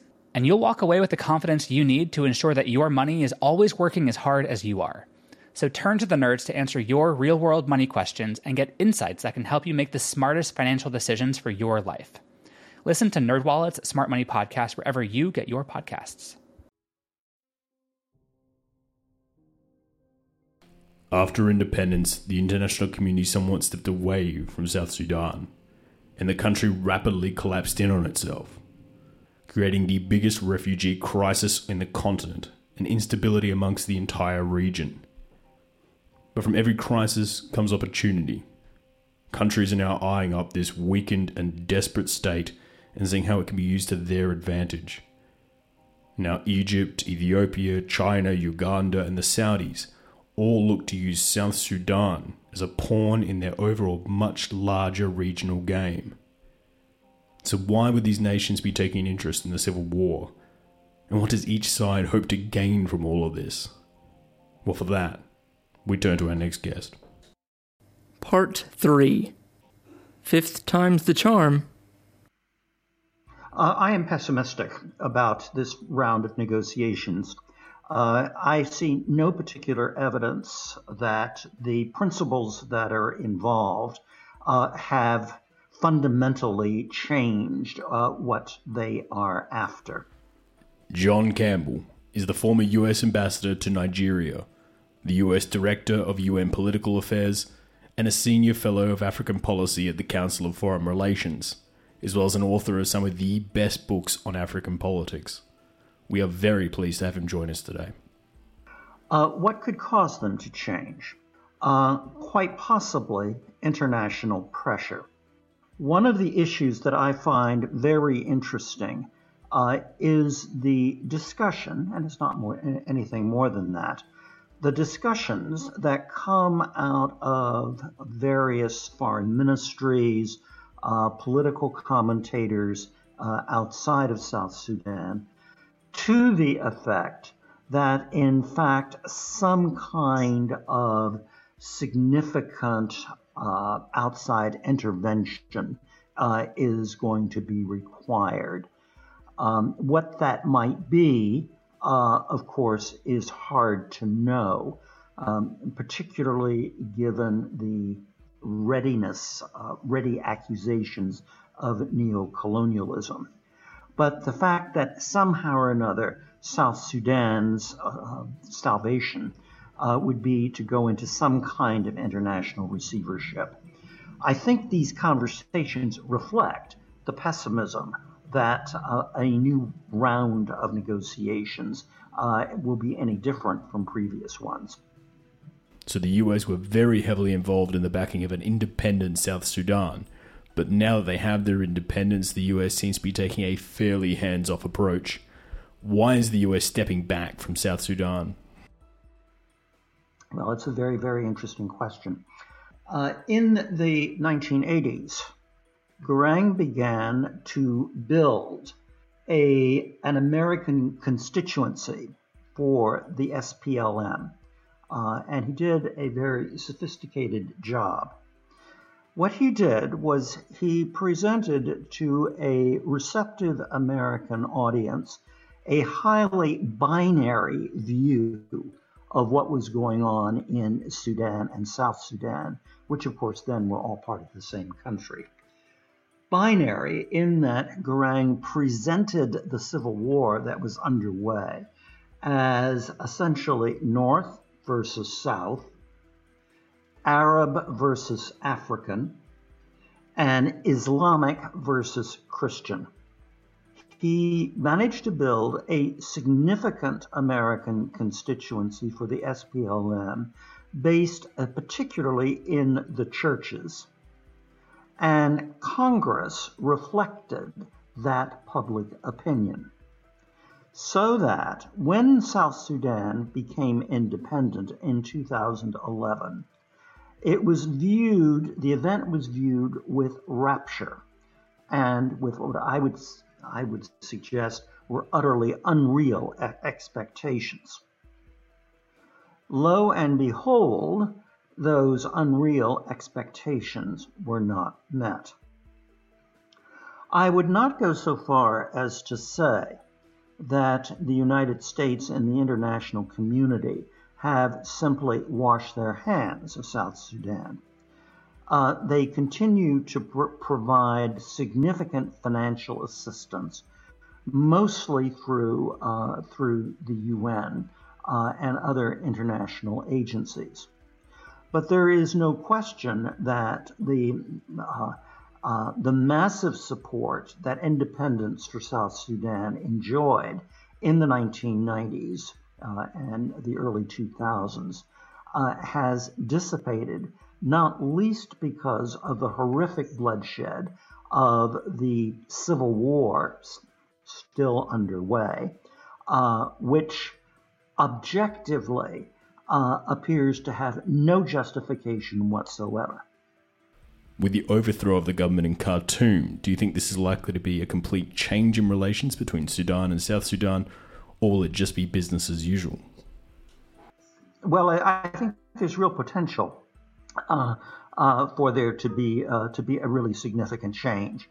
and you'll walk away with the confidence you need to ensure that your money is always working as hard as you are. So turn to the nerds to answer your real world money questions and get insights that can help you make the smartest financial decisions for your life. Listen to NerdWallet's Smart Money Podcast wherever you get your podcasts. After independence, the international community somewhat stepped away from South Sudan, and the country rapidly collapsed in on itself creating the biggest refugee crisis in the continent and instability amongst the entire region. But from every crisis comes opportunity. Countries are now eyeing up this weakened and desperate state and seeing how it can be used to their advantage. Now, Egypt, Ethiopia, China, Uganda, and the Saudis all look to use South Sudan as a pawn in their overall much larger regional game. So, why would these nations be taking interest in the civil war? And what does each side hope to gain from all of this? Well, for that, we turn to our next guest. Part 3 Fifth time's the charm. Uh, I am pessimistic about this round of negotiations. Uh, I see no particular evidence that the principles that are involved uh, have fundamentally changed uh, what they are after. John Campbell is the former U.S. ambassador to Nigeria, the U.S. director of UN political affairs, and a senior fellow of African policy at the Council of Foreign Relations, as well as an author of some of the best books on African politics. We are very pleased to have him join us today. Uh, what could cause them to change? Uh, quite possibly international pressure. One of the issues that I find very interesting uh, is the discussion, and it's not more, anything more than that, the discussions that come out of various foreign ministries, uh, political commentators uh, outside of South Sudan, to the effect that, in fact, some kind of significant uh, outside intervention uh, is going to be required. Um, what that might be, uh, of course, is hard to know, um, particularly given the readiness, uh, ready accusations of neocolonialism. But the fact that somehow or another South Sudan's uh, salvation uh, would be to go into some kind of international receivership. I think these conversations reflect the pessimism that uh, a new round of negotiations uh, will be any different from previous ones. So the US were very heavily involved in the backing of an independent South Sudan. But now that they have their independence, the US seems to be taking a fairly hands off approach. Why is the US stepping back from South Sudan? Well, it's a very, very interesting question. Uh, in the 1980s, Garang began to build a, an American constituency for the SPLM, uh, and he did a very sophisticated job. What he did was he presented to a receptive American audience a highly binary view of what was going on in Sudan and South Sudan, which of course then were all part of the same country. Binary in that Garang presented the civil war that was underway as essentially North versus South, Arab versus African, and Islamic versus Christian he managed to build a significant American constituency for the SPLM based uh, particularly in the churches. And Congress reflected that public opinion. So that when South Sudan became independent in 2011, it was viewed, the event was viewed with rapture and with what I would I would suggest, were utterly unreal expectations. Lo and behold, those unreal expectations were not met. I would not go so far as to say that the United States and the international community have simply washed their hands of South Sudan. Uh, they continue to pr- provide significant financial assistance, mostly through uh, through the UN uh, and other international agencies. But there is no question that the uh, uh, the massive support that independence for South Sudan enjoyed in the 1990s uh, and the early 2000s has dissipated not least because of the horrific bloodshed of the civil war still underway, uh, which objectively uh, appears to have no justification whatsoever. With the overthrow of the government in Khartoum, do you think this is likely to be a complete change in relations between Sudan and South Sudan, or will it just be business as usual? Well, I think there's real potential uh, uh, for there to be uh, to be a really significant change.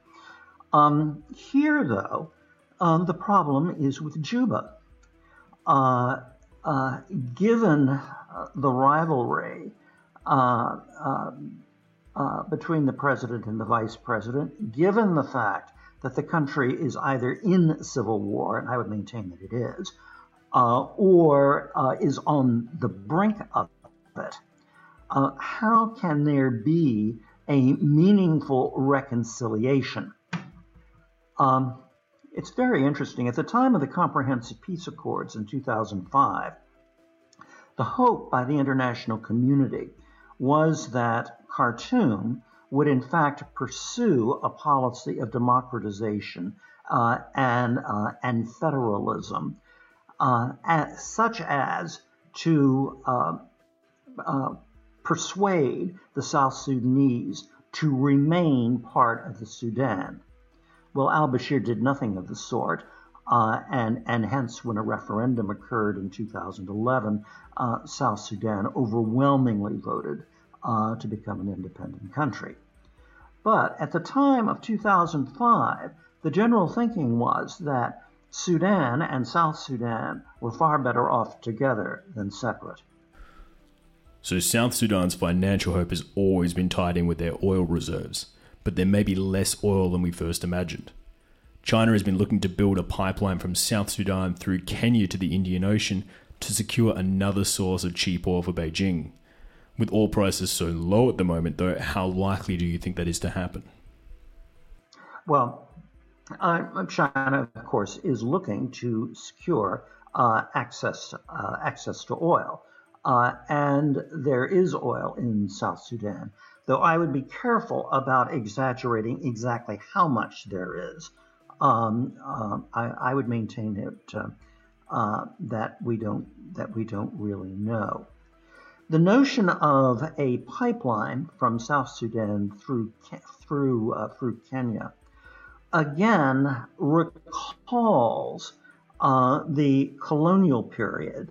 Um, here, though, um, the problem is with Juba. Uh, uh, given the rivalry between the president and the vice president, given the fact that the country is either in civil war, and I would maintain that it is, or is on the brink of it uh, how can there be a meaningful reconciliation? Um, it's very interesting. At the time of the Comprehensive Peace Accords in 2005, the hope by the international community was that Khartoum would in fact pursue a policy of democratization uh, and, uh, and federalism, uh, as, such as to uh, uh, persuade the South Sudanese to remain part of the Sudan. Well, al Bashir did nothing of the sort. Uh, and, and hence, when a referendum occurred in 2011, uh, South Sudan overwhelmingly voted uh, to become an independent country. But at the time of 2005, the general thinking was that Sudan and South Sudan were far better off together than separate. So, South Sudan's financial hope has always been tied in with their oil reserves, but there may be less oil than we first imagined. China has been looking to build a pipeline from South Sudan through Kenya to the Indian Ocean to secure another source of cheap oil for Beijing. With oil prices so low at the moment, though, how likely do you think that is to happen? Well, uh, China, of course, is looking to secure uh, access uh, access to oil, uh, and there is oil in South Sudan. Though I would be careful about exaggerating exactly how much there is. Um, uh, I, I, would maintain it uh, that we don't that we don't really know. The notion of a pipeline from South Sudan through through uh, through Kenya again recalls uh, the colonial period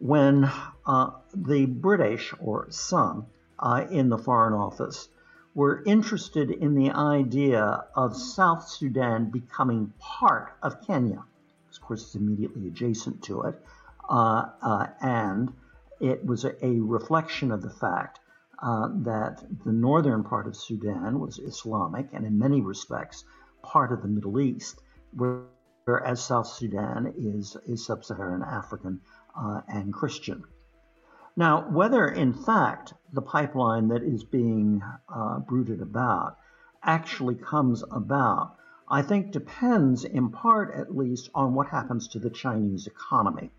when uh, the British or some uh, in the Foreign Office were interested in the idea of South Sudan becoming part of Kenya. Of course, it's immediately adjacent to it, uh, uh, and it was a, a reflection of the fact uh, that the northern part of Sudan was Islamic and, in many respects, part of the Middle East, whereas South Sudan is, is sub Saharan African uh, and Christian. Now, whether in fact the pipeline that is being uh, brooded about actually comes about, I think depends in part at least on what happens to the Chinese economy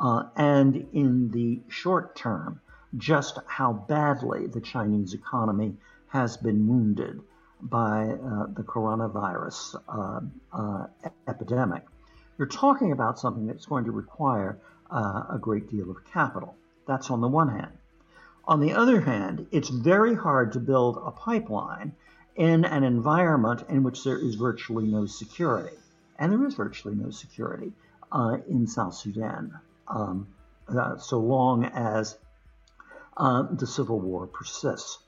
uh, and in the short term, just how badly the Chinese economy has been wounded by uh, the coronavirus uh, uh epidemic. You're talking about something that's going to require uh, a great deal of capital. That's on the one hand. On the other hand, it's very hard to build a pipeline in an environment in which there is virtually no security. And there is virtually no security uh, in South Sudan um, uh, so long as uh, the civil war persists.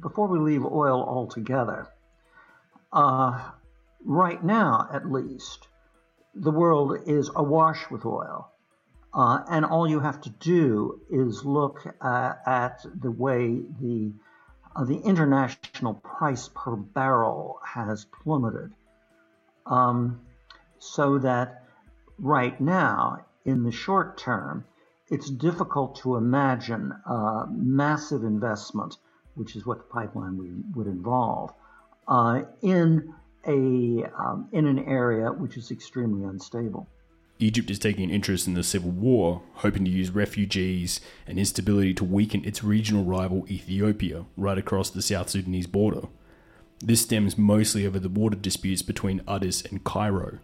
Before we leave oil altogether, uh, right now at least, the world is awash with oil. Uh, and all you have to do is look at, at the way the uh, the international price per barrel has plummeted, um, so that right now in the short term, it's difficult to imagine uh, massive investment, which is what the pipeline would, would involve, uh, in a um, in an area which is extremely unstable. Egypt is taking an interest in the civil war, hoping to use refugees and instability to weaken its regional rival Ethiopia right across the South Sudanese border. This stems mostly over the border disputes between Addis and Cairo.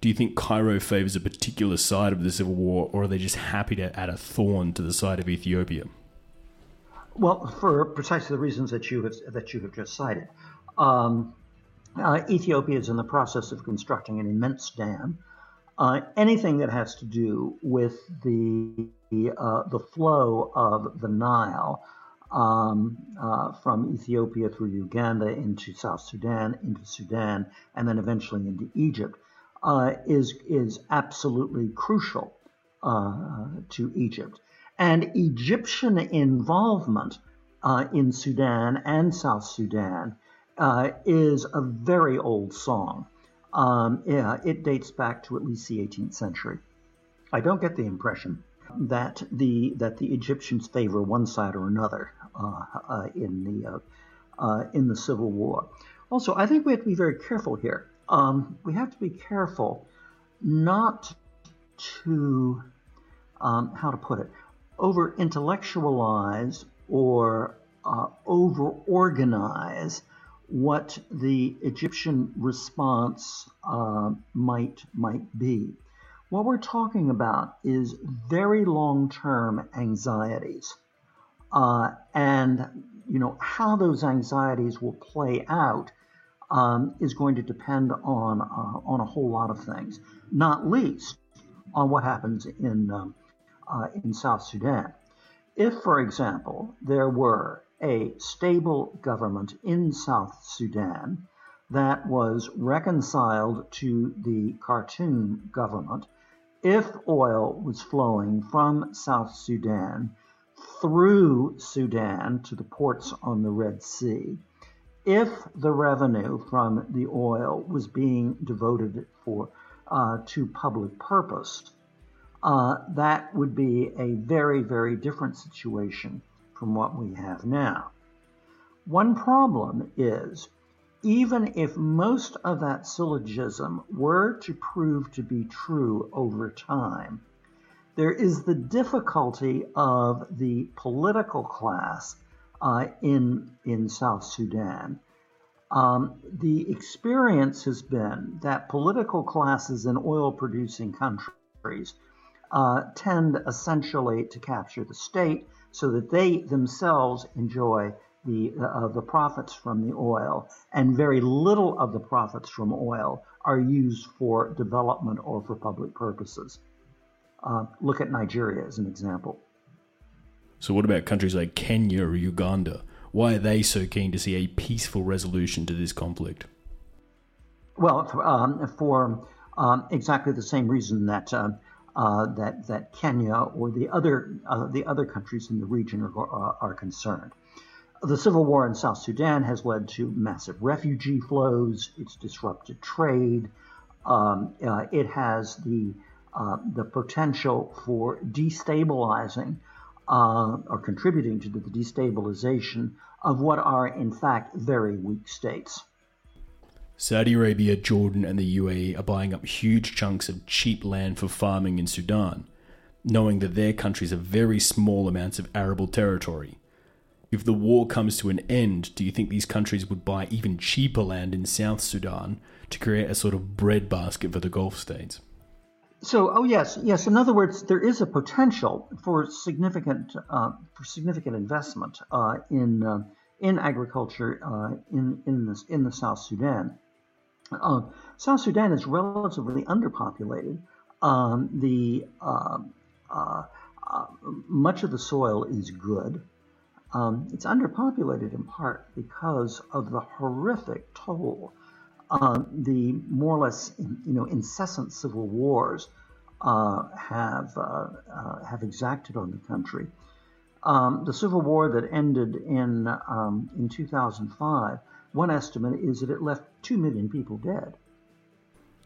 Do you think Cairo favours a particular side of the civil war, or are they just happy to add a thorn to the side of Ethiopia? Well, for precisely the reasons that you have, that you have just cited. Um, uh, Ethiopia is in the process of constructing an immense dam. Uh, anything that has to do with the uh, the flow of the Nile um, uh, from Ethiopia through Uganda into South Sudan, into Sudan, and then eventually into Egypt uh, is is absolutely crucial uh, to Egypt, and Egyptian involvement in Sudan and South Sudan is a very old song. Um, yeah, it dates back to at least the 18th century. I don't get the impression that the that the Egyptians favor one side or another uh, uh, in the in the Civil War. Also, I think we have to be very careful here um, we have to be careful not to, um, how to put it, over intellectualize or uh, over organize what the Egyptian response uh, might might be. What we're talking about is very long-term anxieties, uh, and you know how those anxieties will play out um, is going to depend on uh, on a whole lot of things, not least on what happens in um, uh, in South Sudan. If, for example, there were a stable government in South Sudan that was reconciled to the Khartoum government, if oil was flowing from South Sudan through Sudan to the ports on the Red Sea, if the revenue from the oil was being devoted for uh, to public purpose, uh, that would be a very, very different situation from what we have now. One problem is even if most of that syllogism were to prove to be true over time, there is the difficulty of the political class uh, in, in South Sudan. Um, the experience has been that political classes in oil producing countries uh, tend essentially to capture the state so that they themselves enjoy the, uh, the profits from the oil, and very little of the profits from oil are used for development or for public purposes. Uh, look at Nigeria as an example. So, what about countries like Kenya or Uganda? Why are they so keen to see a peaceful resolution to this conflict? Well, for, um, for um, exactly the same reason that uh, uh, that that Kenya or the other uh, the other countries in the region are, are, concerned. The civil war in South Sudan has led to massive refugee flows. It's disrupted trade. Um, uh, it has the uh, the potential for destabilizing uh, or contributing to the destabilization of what are in fact very weak states. Saudi Arabia, Jordan, and the UAE are buying up huge chunks of cheap land for farming in Sudan, knowing that their countries have very small amounts of arable territory. If the war comes to an end, do you think these countries would buy even cheaper land in South Sudan to create a sort of breadbasket for the Gulf states? So, oh yes, yes. In other words, there is a potential for significant uh, for significant investment uh, in uh, in agriculture uh, in in the in the South Sudan. Uh, South Sudan is relatively underpopulated. Um, the uh, uh, uh, much of the soil is good. Um, it's underpopulated in part because of the horrific toll uh, the more or less you know incessant civil wars uh, have have exacted on the country. Um, the civil war that ended in um, in 2005 one estimate is that it left 2 million people dead.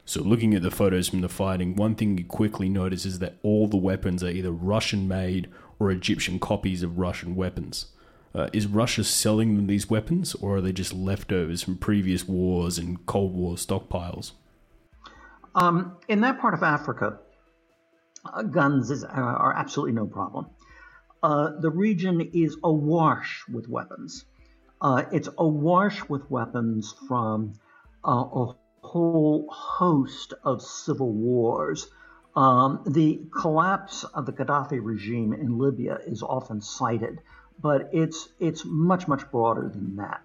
So, looking at the photos from the fighting, one thing you quickly notice is that all the weapons are either Russian made or Egyptian copies of Russian weapons. Uh, is Russia selling them these weapons, or are they just leftovers from previous wars and Cold War stockpiles? Um, in that part of Africa, uh, guns is, uh, are absolutely no problem. Uh, the region is awash with weapons. Uh, it's awash with weapons from uh, a whole host of civil wars. Um, the collapse of the Gaddafi regime in Libya is often cited, but it's it's much much broader than that.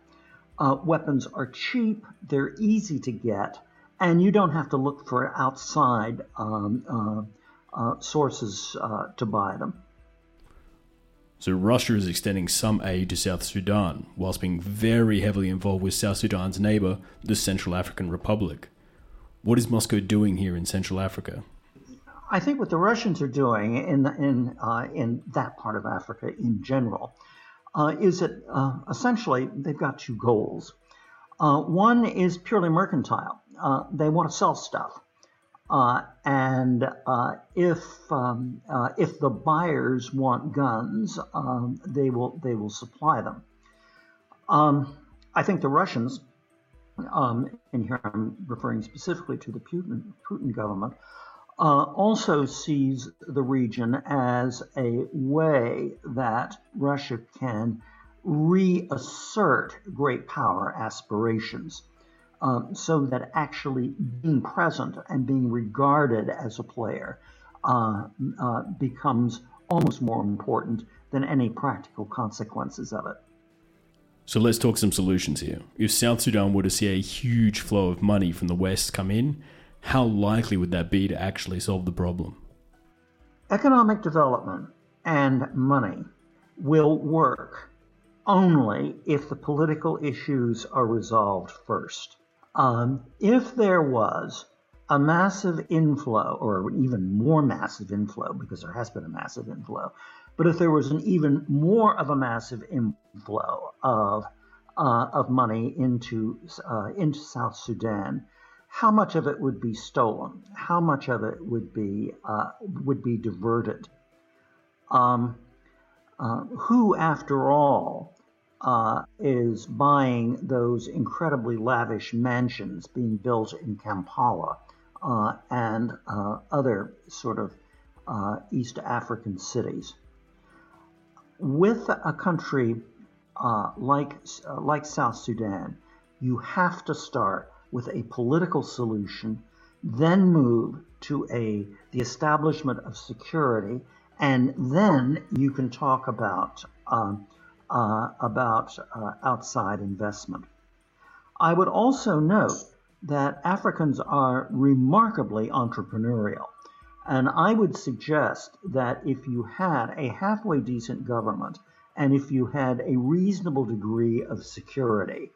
Uh, weapons are cheap, they're easy to get, and you don't have to look for outside um, uh, uh, sources uh, to buy them. So Russia is extending some aid to South Sudan, whilst being very heavily involved with South Sudan's neighbour, the Central African Republic. What is Moscow doing here in Central Africa? I think what the Russians are doing in in uh, in that part of Africa in general uh, is that uh, essentially they've got two goals. Uh, one is purely mercantile. Uh, they want to sell stuff. Uh, and uh, if um, uh, if the buyers want guns, um, they will they will supply them. Um, I think the Russians um, and here I'm referring specifically to the Putin, Putin government, uh, also sees the region as a way that Russia can reassert great power aspirations. Um, so that actually being present and being regarded as a player uh, uh, becomes almost more important than any practical consequences of it. So let's talk some solutions here. If South Sudan were to see a huge flow of money from the West come in, how likely would that be to actually solve the problem? Economic development and money will work only if the political issues are resolved first. Um, if there was a massive inflow, or even more massive inflow, because there has been a massive inflow, but if there was an even more of a massive inflow of uh, of money into uh, into South Sudan, how much of it would be stolen? How much of it would be uh, would be diverted? Um, uh, who, after all, uh, is buying those incredibly lavish mansions being built in Kampala uh, and uh, other sort of uh, East African cities. With a country uh, like, like South Sudan, you have to start with a political solution, then move to a, the establishment of security, and then you can talk about um, uh, about uh, outside investment. I would also note that Africans are remarkably entrepreneurial. And I would suggest that if you had a halfway decent government and if you had a reasonable degree of security,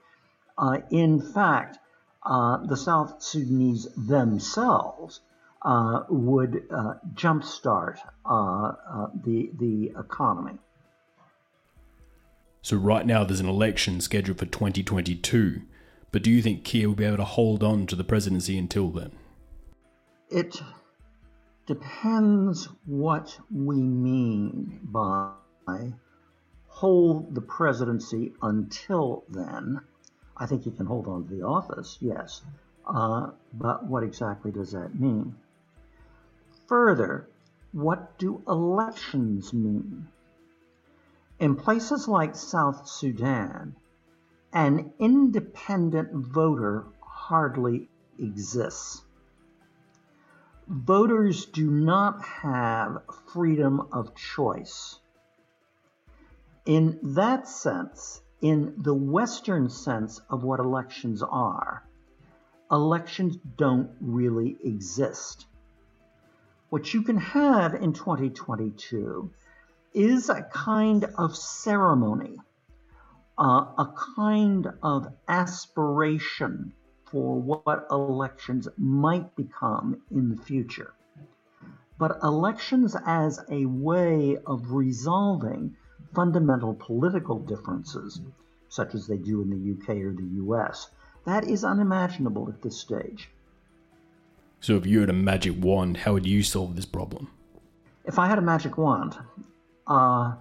uh, in fact, uh, the South Sudanese themselves uh, would uh, jumpstart uh, the, the economy. So right now there's an election scheduled for 2022, but do you think Kiir will be able to hold on to the presidency until then? It depends what we mean by hold the presidency until then. I think he can hold on to the office, yes. Uh, but what exactly does that mean? Further, what do elections mean? In places like South Sudan, an independent voter hardly exists. Voters do not have freedom of choice. In that sense, in the Western sense of what elections are, elections don't really exist. What you can have in 2022 is a kind of ceremony, uh, a kind of aspiration for what elections might become in the future. But elections as a way of resolving fundamental political differences, such as they do in the UK or the US, that is unimaginable at this stage. So, if you had a magic wand, how would you solve this problem? If I had a magic wand, uh,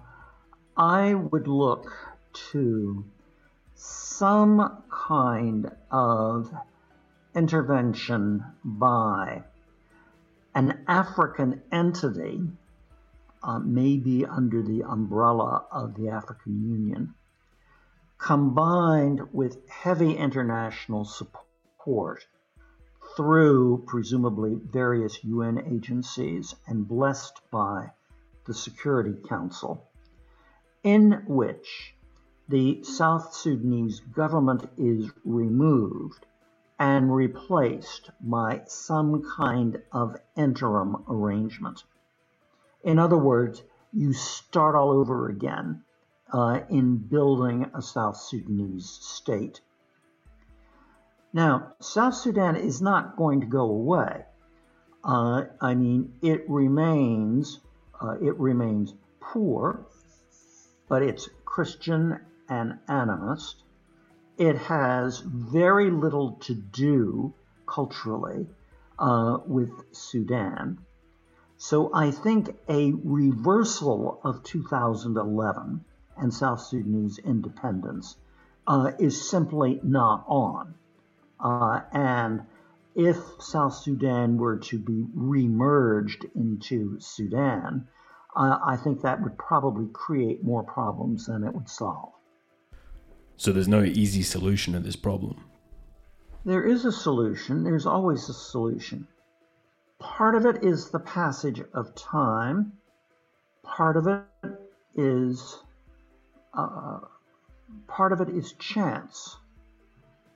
I would look to some kind of intervention by an African entity, uh, maybe under the umbrella of the African Union, combined with heavy international support through presumably various UN agencies and blessed by the Security Council, in which the South Sudanese government is removed and replaced by some kind of interim arrangement. In other words, you start all over again uh, in building a South Sudanese state. Now, South Sudan is not going to go away. Uh, I mean, it remains uh, it remains poor, but it's Christian and animist. It has very little to do culturally uh, with Sudan. So I think a reversal of 2011 and South Sudanese independence uh, is simply not on. Uh, and if South Sudan were to be remerged into Sudan, uh, I think that would probably create more problems than it would solve. So there's no easy solution to this problem. There is a solution. There's always a solution. Part of it is the passage of time. Part of it is uh, part of it is chance.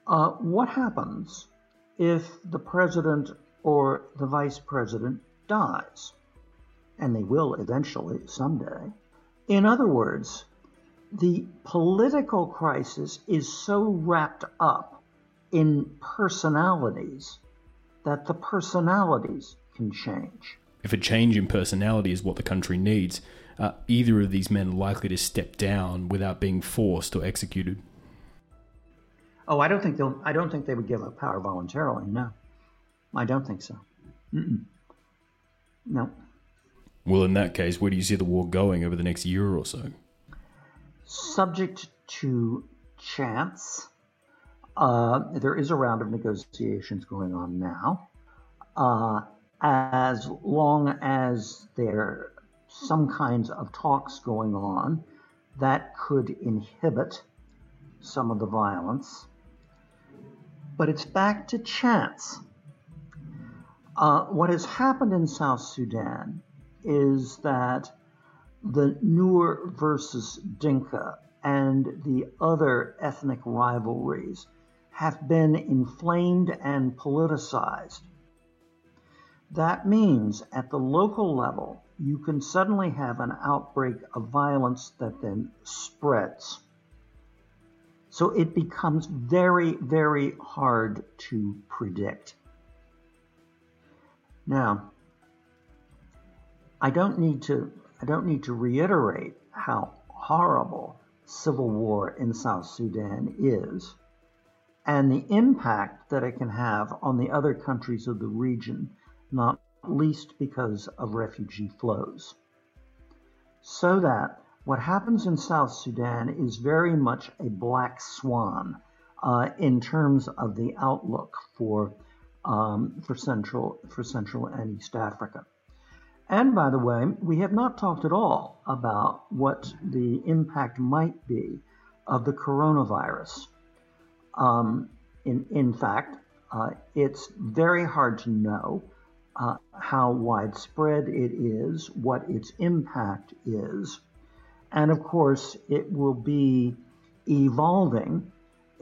Uh, what happens if the president or the vice president dies? And they will eventually, someday. In other words, the political crisis is so wrapped up in personalities that the personalities can change. If a change in personality is what the country needs, are either of these men likely to step down without being forced or executed? Oh, I don't think they'll. I don't think they would give up power voluntarily. No, I don't think so. Mm-mm. No. Well, in that case, where do you see the war going over the next year or so? Subject to chance. Uh, there is a round of negotiations going on now. Uh, as long as there are some kinds of talks going on that could inhibit some of the violence. But it's back to chance. Uh, what has happened in South Sudan is that the Nuer versus Dinka and the other ethnic rivalries have been inflamed and politicized. That means at the local level, you can suddenly have an outbreak of violence that then spreads. So it becomes very, very hard to predict. Now, I don't need to I don't need to reiterate how horrible civil war in South Sudan is and the impact that it can have on the other countries of the region, not least because of refugee flows. So that what happens in South Sudan is very much a black swan uh, in terms of the outlook for um, for Central for Central and East Africa. And by the way, we have not talked at all about what the impact might be of the coronavirus. Um, in, in fact, uh, it's very hard to know uh, how widespread it is, what its impact is, and of course, it will be evolving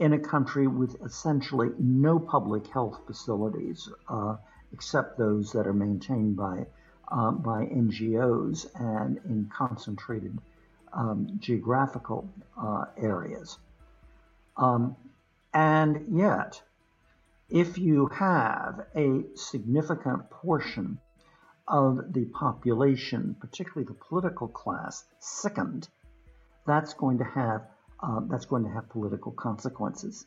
in a country with essentially no public health facilities uh, except those that are maintained by uh, by NGOs and in concentrated um, geographical uh, areas. Um, and yet, if you have a significant portion of the population, particularly the political class, sickened, that's going to have uh, that's going to have political consequences.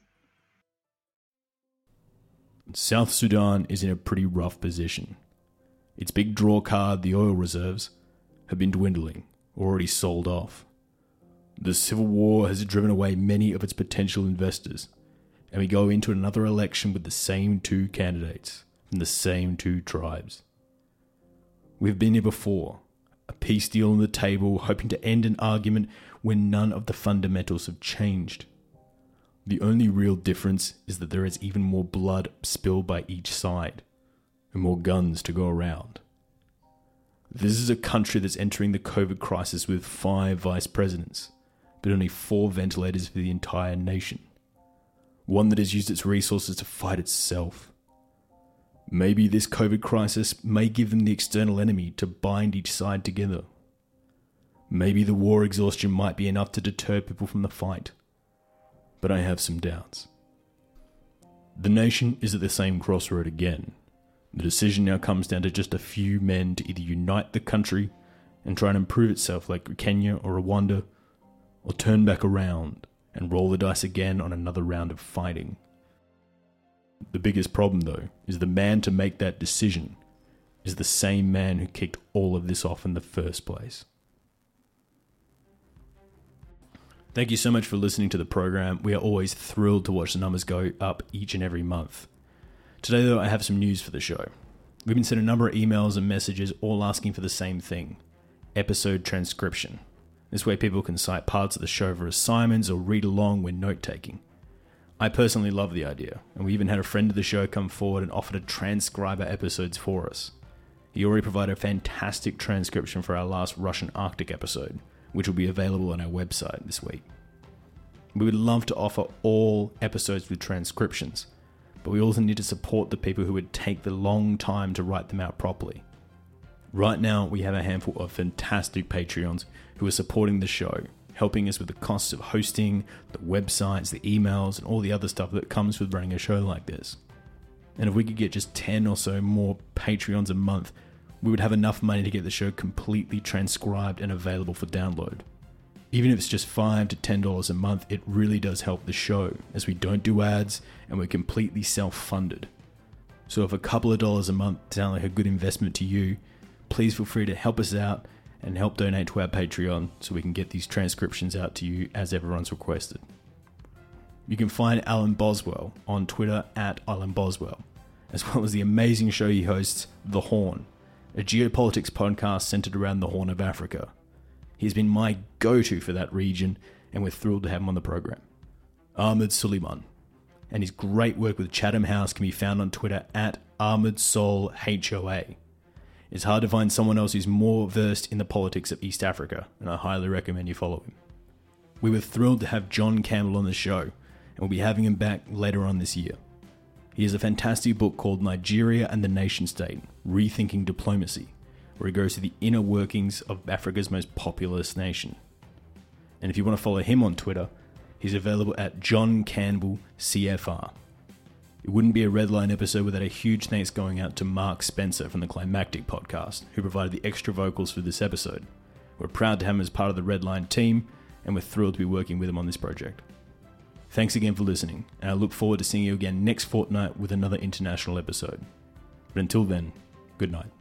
South Sudan is in a pretty rough position. Its big draw card, the oil reserves, have been dwindling, already sold off. The civil war has driven away many of its potential investors, and we go into another election with the same two candidates from the same two tribes. We've been here before, a peace deal on the table, hoping to end an argument when none of the fundamentals have changed. The only real difference is that there is even more blood spilled by each side, and more guns to go around. This is a country that's entering the COVID crisis with five vice presidents, but only four ventilators for the entire nation one that has used its resources to fight itself. Maybe this COVID crisis may give them the external enemy to bind each side together. Maybe the war exhaustion might be enough to deter people from the fight. But I have some doubts. The nation is at the same crossroad again. The decision now comes down to just a few men to either unite the country and try and improve itself like Kenya or Rwanda, or turn back around and roll the dice again on another round of fighting. The biggest problem, though, is the man to make that decision is the same man who kicked all of this off in the first place. Thank you so much for listening to the program. We are always thrilled to watch the numbers go up each and every month. Today, though, I have some news for the show. We've been sent a number of emails and messages all asking for the same thing episode transcription. This way, people can cite parts of the show for assignments or read along when note taking. I personally love the idea, and we even had a friend of the show come forward and offer to transcribe our episodes for us. He already provided a fantastic transcription for our last Russian Arctic episode, which will be available on our website this week. We would love to offer all episodes with transcriptions, but we also need to support the people who would take the long time to write them out properly. Right now, we have a handful of fantastic Patreons who are supporting the show, helping us with the costs of hosting, the websites, the emails, and all the other stuff that comes with running a show like this. And if we could get just 10 or so more Patreons a month, we would have enough money to get the show completely transcribed and available for download. Even if it's just 5 to $10 a month, it really does help the show, as we don't do ads and we're completely self funded. So if a couple of dollars a month sound like a good investment to you, please feel free to help us out and help donate to our Patreon so we can get these transcriptions out to you as everyone's requested. You can find Alan Boswell on Twitter at Alan Boswell, as well as the amazing show he hosts, The Horn, a geopolitics podcast centered around the Horn of Africa. He's been my go to for that region, and we're thrilled to have him on the program. Ahmed Soliman, and his great work with Chatham House can be found on Twitter at Ahmed HOA. It's hard to find someone else who's more versed in the politics of East Africa, and I highly recommend you follow him. We were thrilled to have John Campbell on the show, and we'll be having him back later on this year. He has a fantastic book called Nigeria and the Nation State Rethinking Diplomacy, where he goes to the inner workings of Africa's most populous nation. And if you want to follow him on Twitter, he's available at John Campbell CFR. It wouldn't be a Redline episode without a huge thanks going out to Mark Spencer from the Climactic podcast, who provided the extra vocals for this episode. We're proud to have him as part of the Redline team, and we're thrilled to be working with him on this project. Thanks again for listening, and I look forward to seeing you again next fortnight with another international episode. But until then, good night.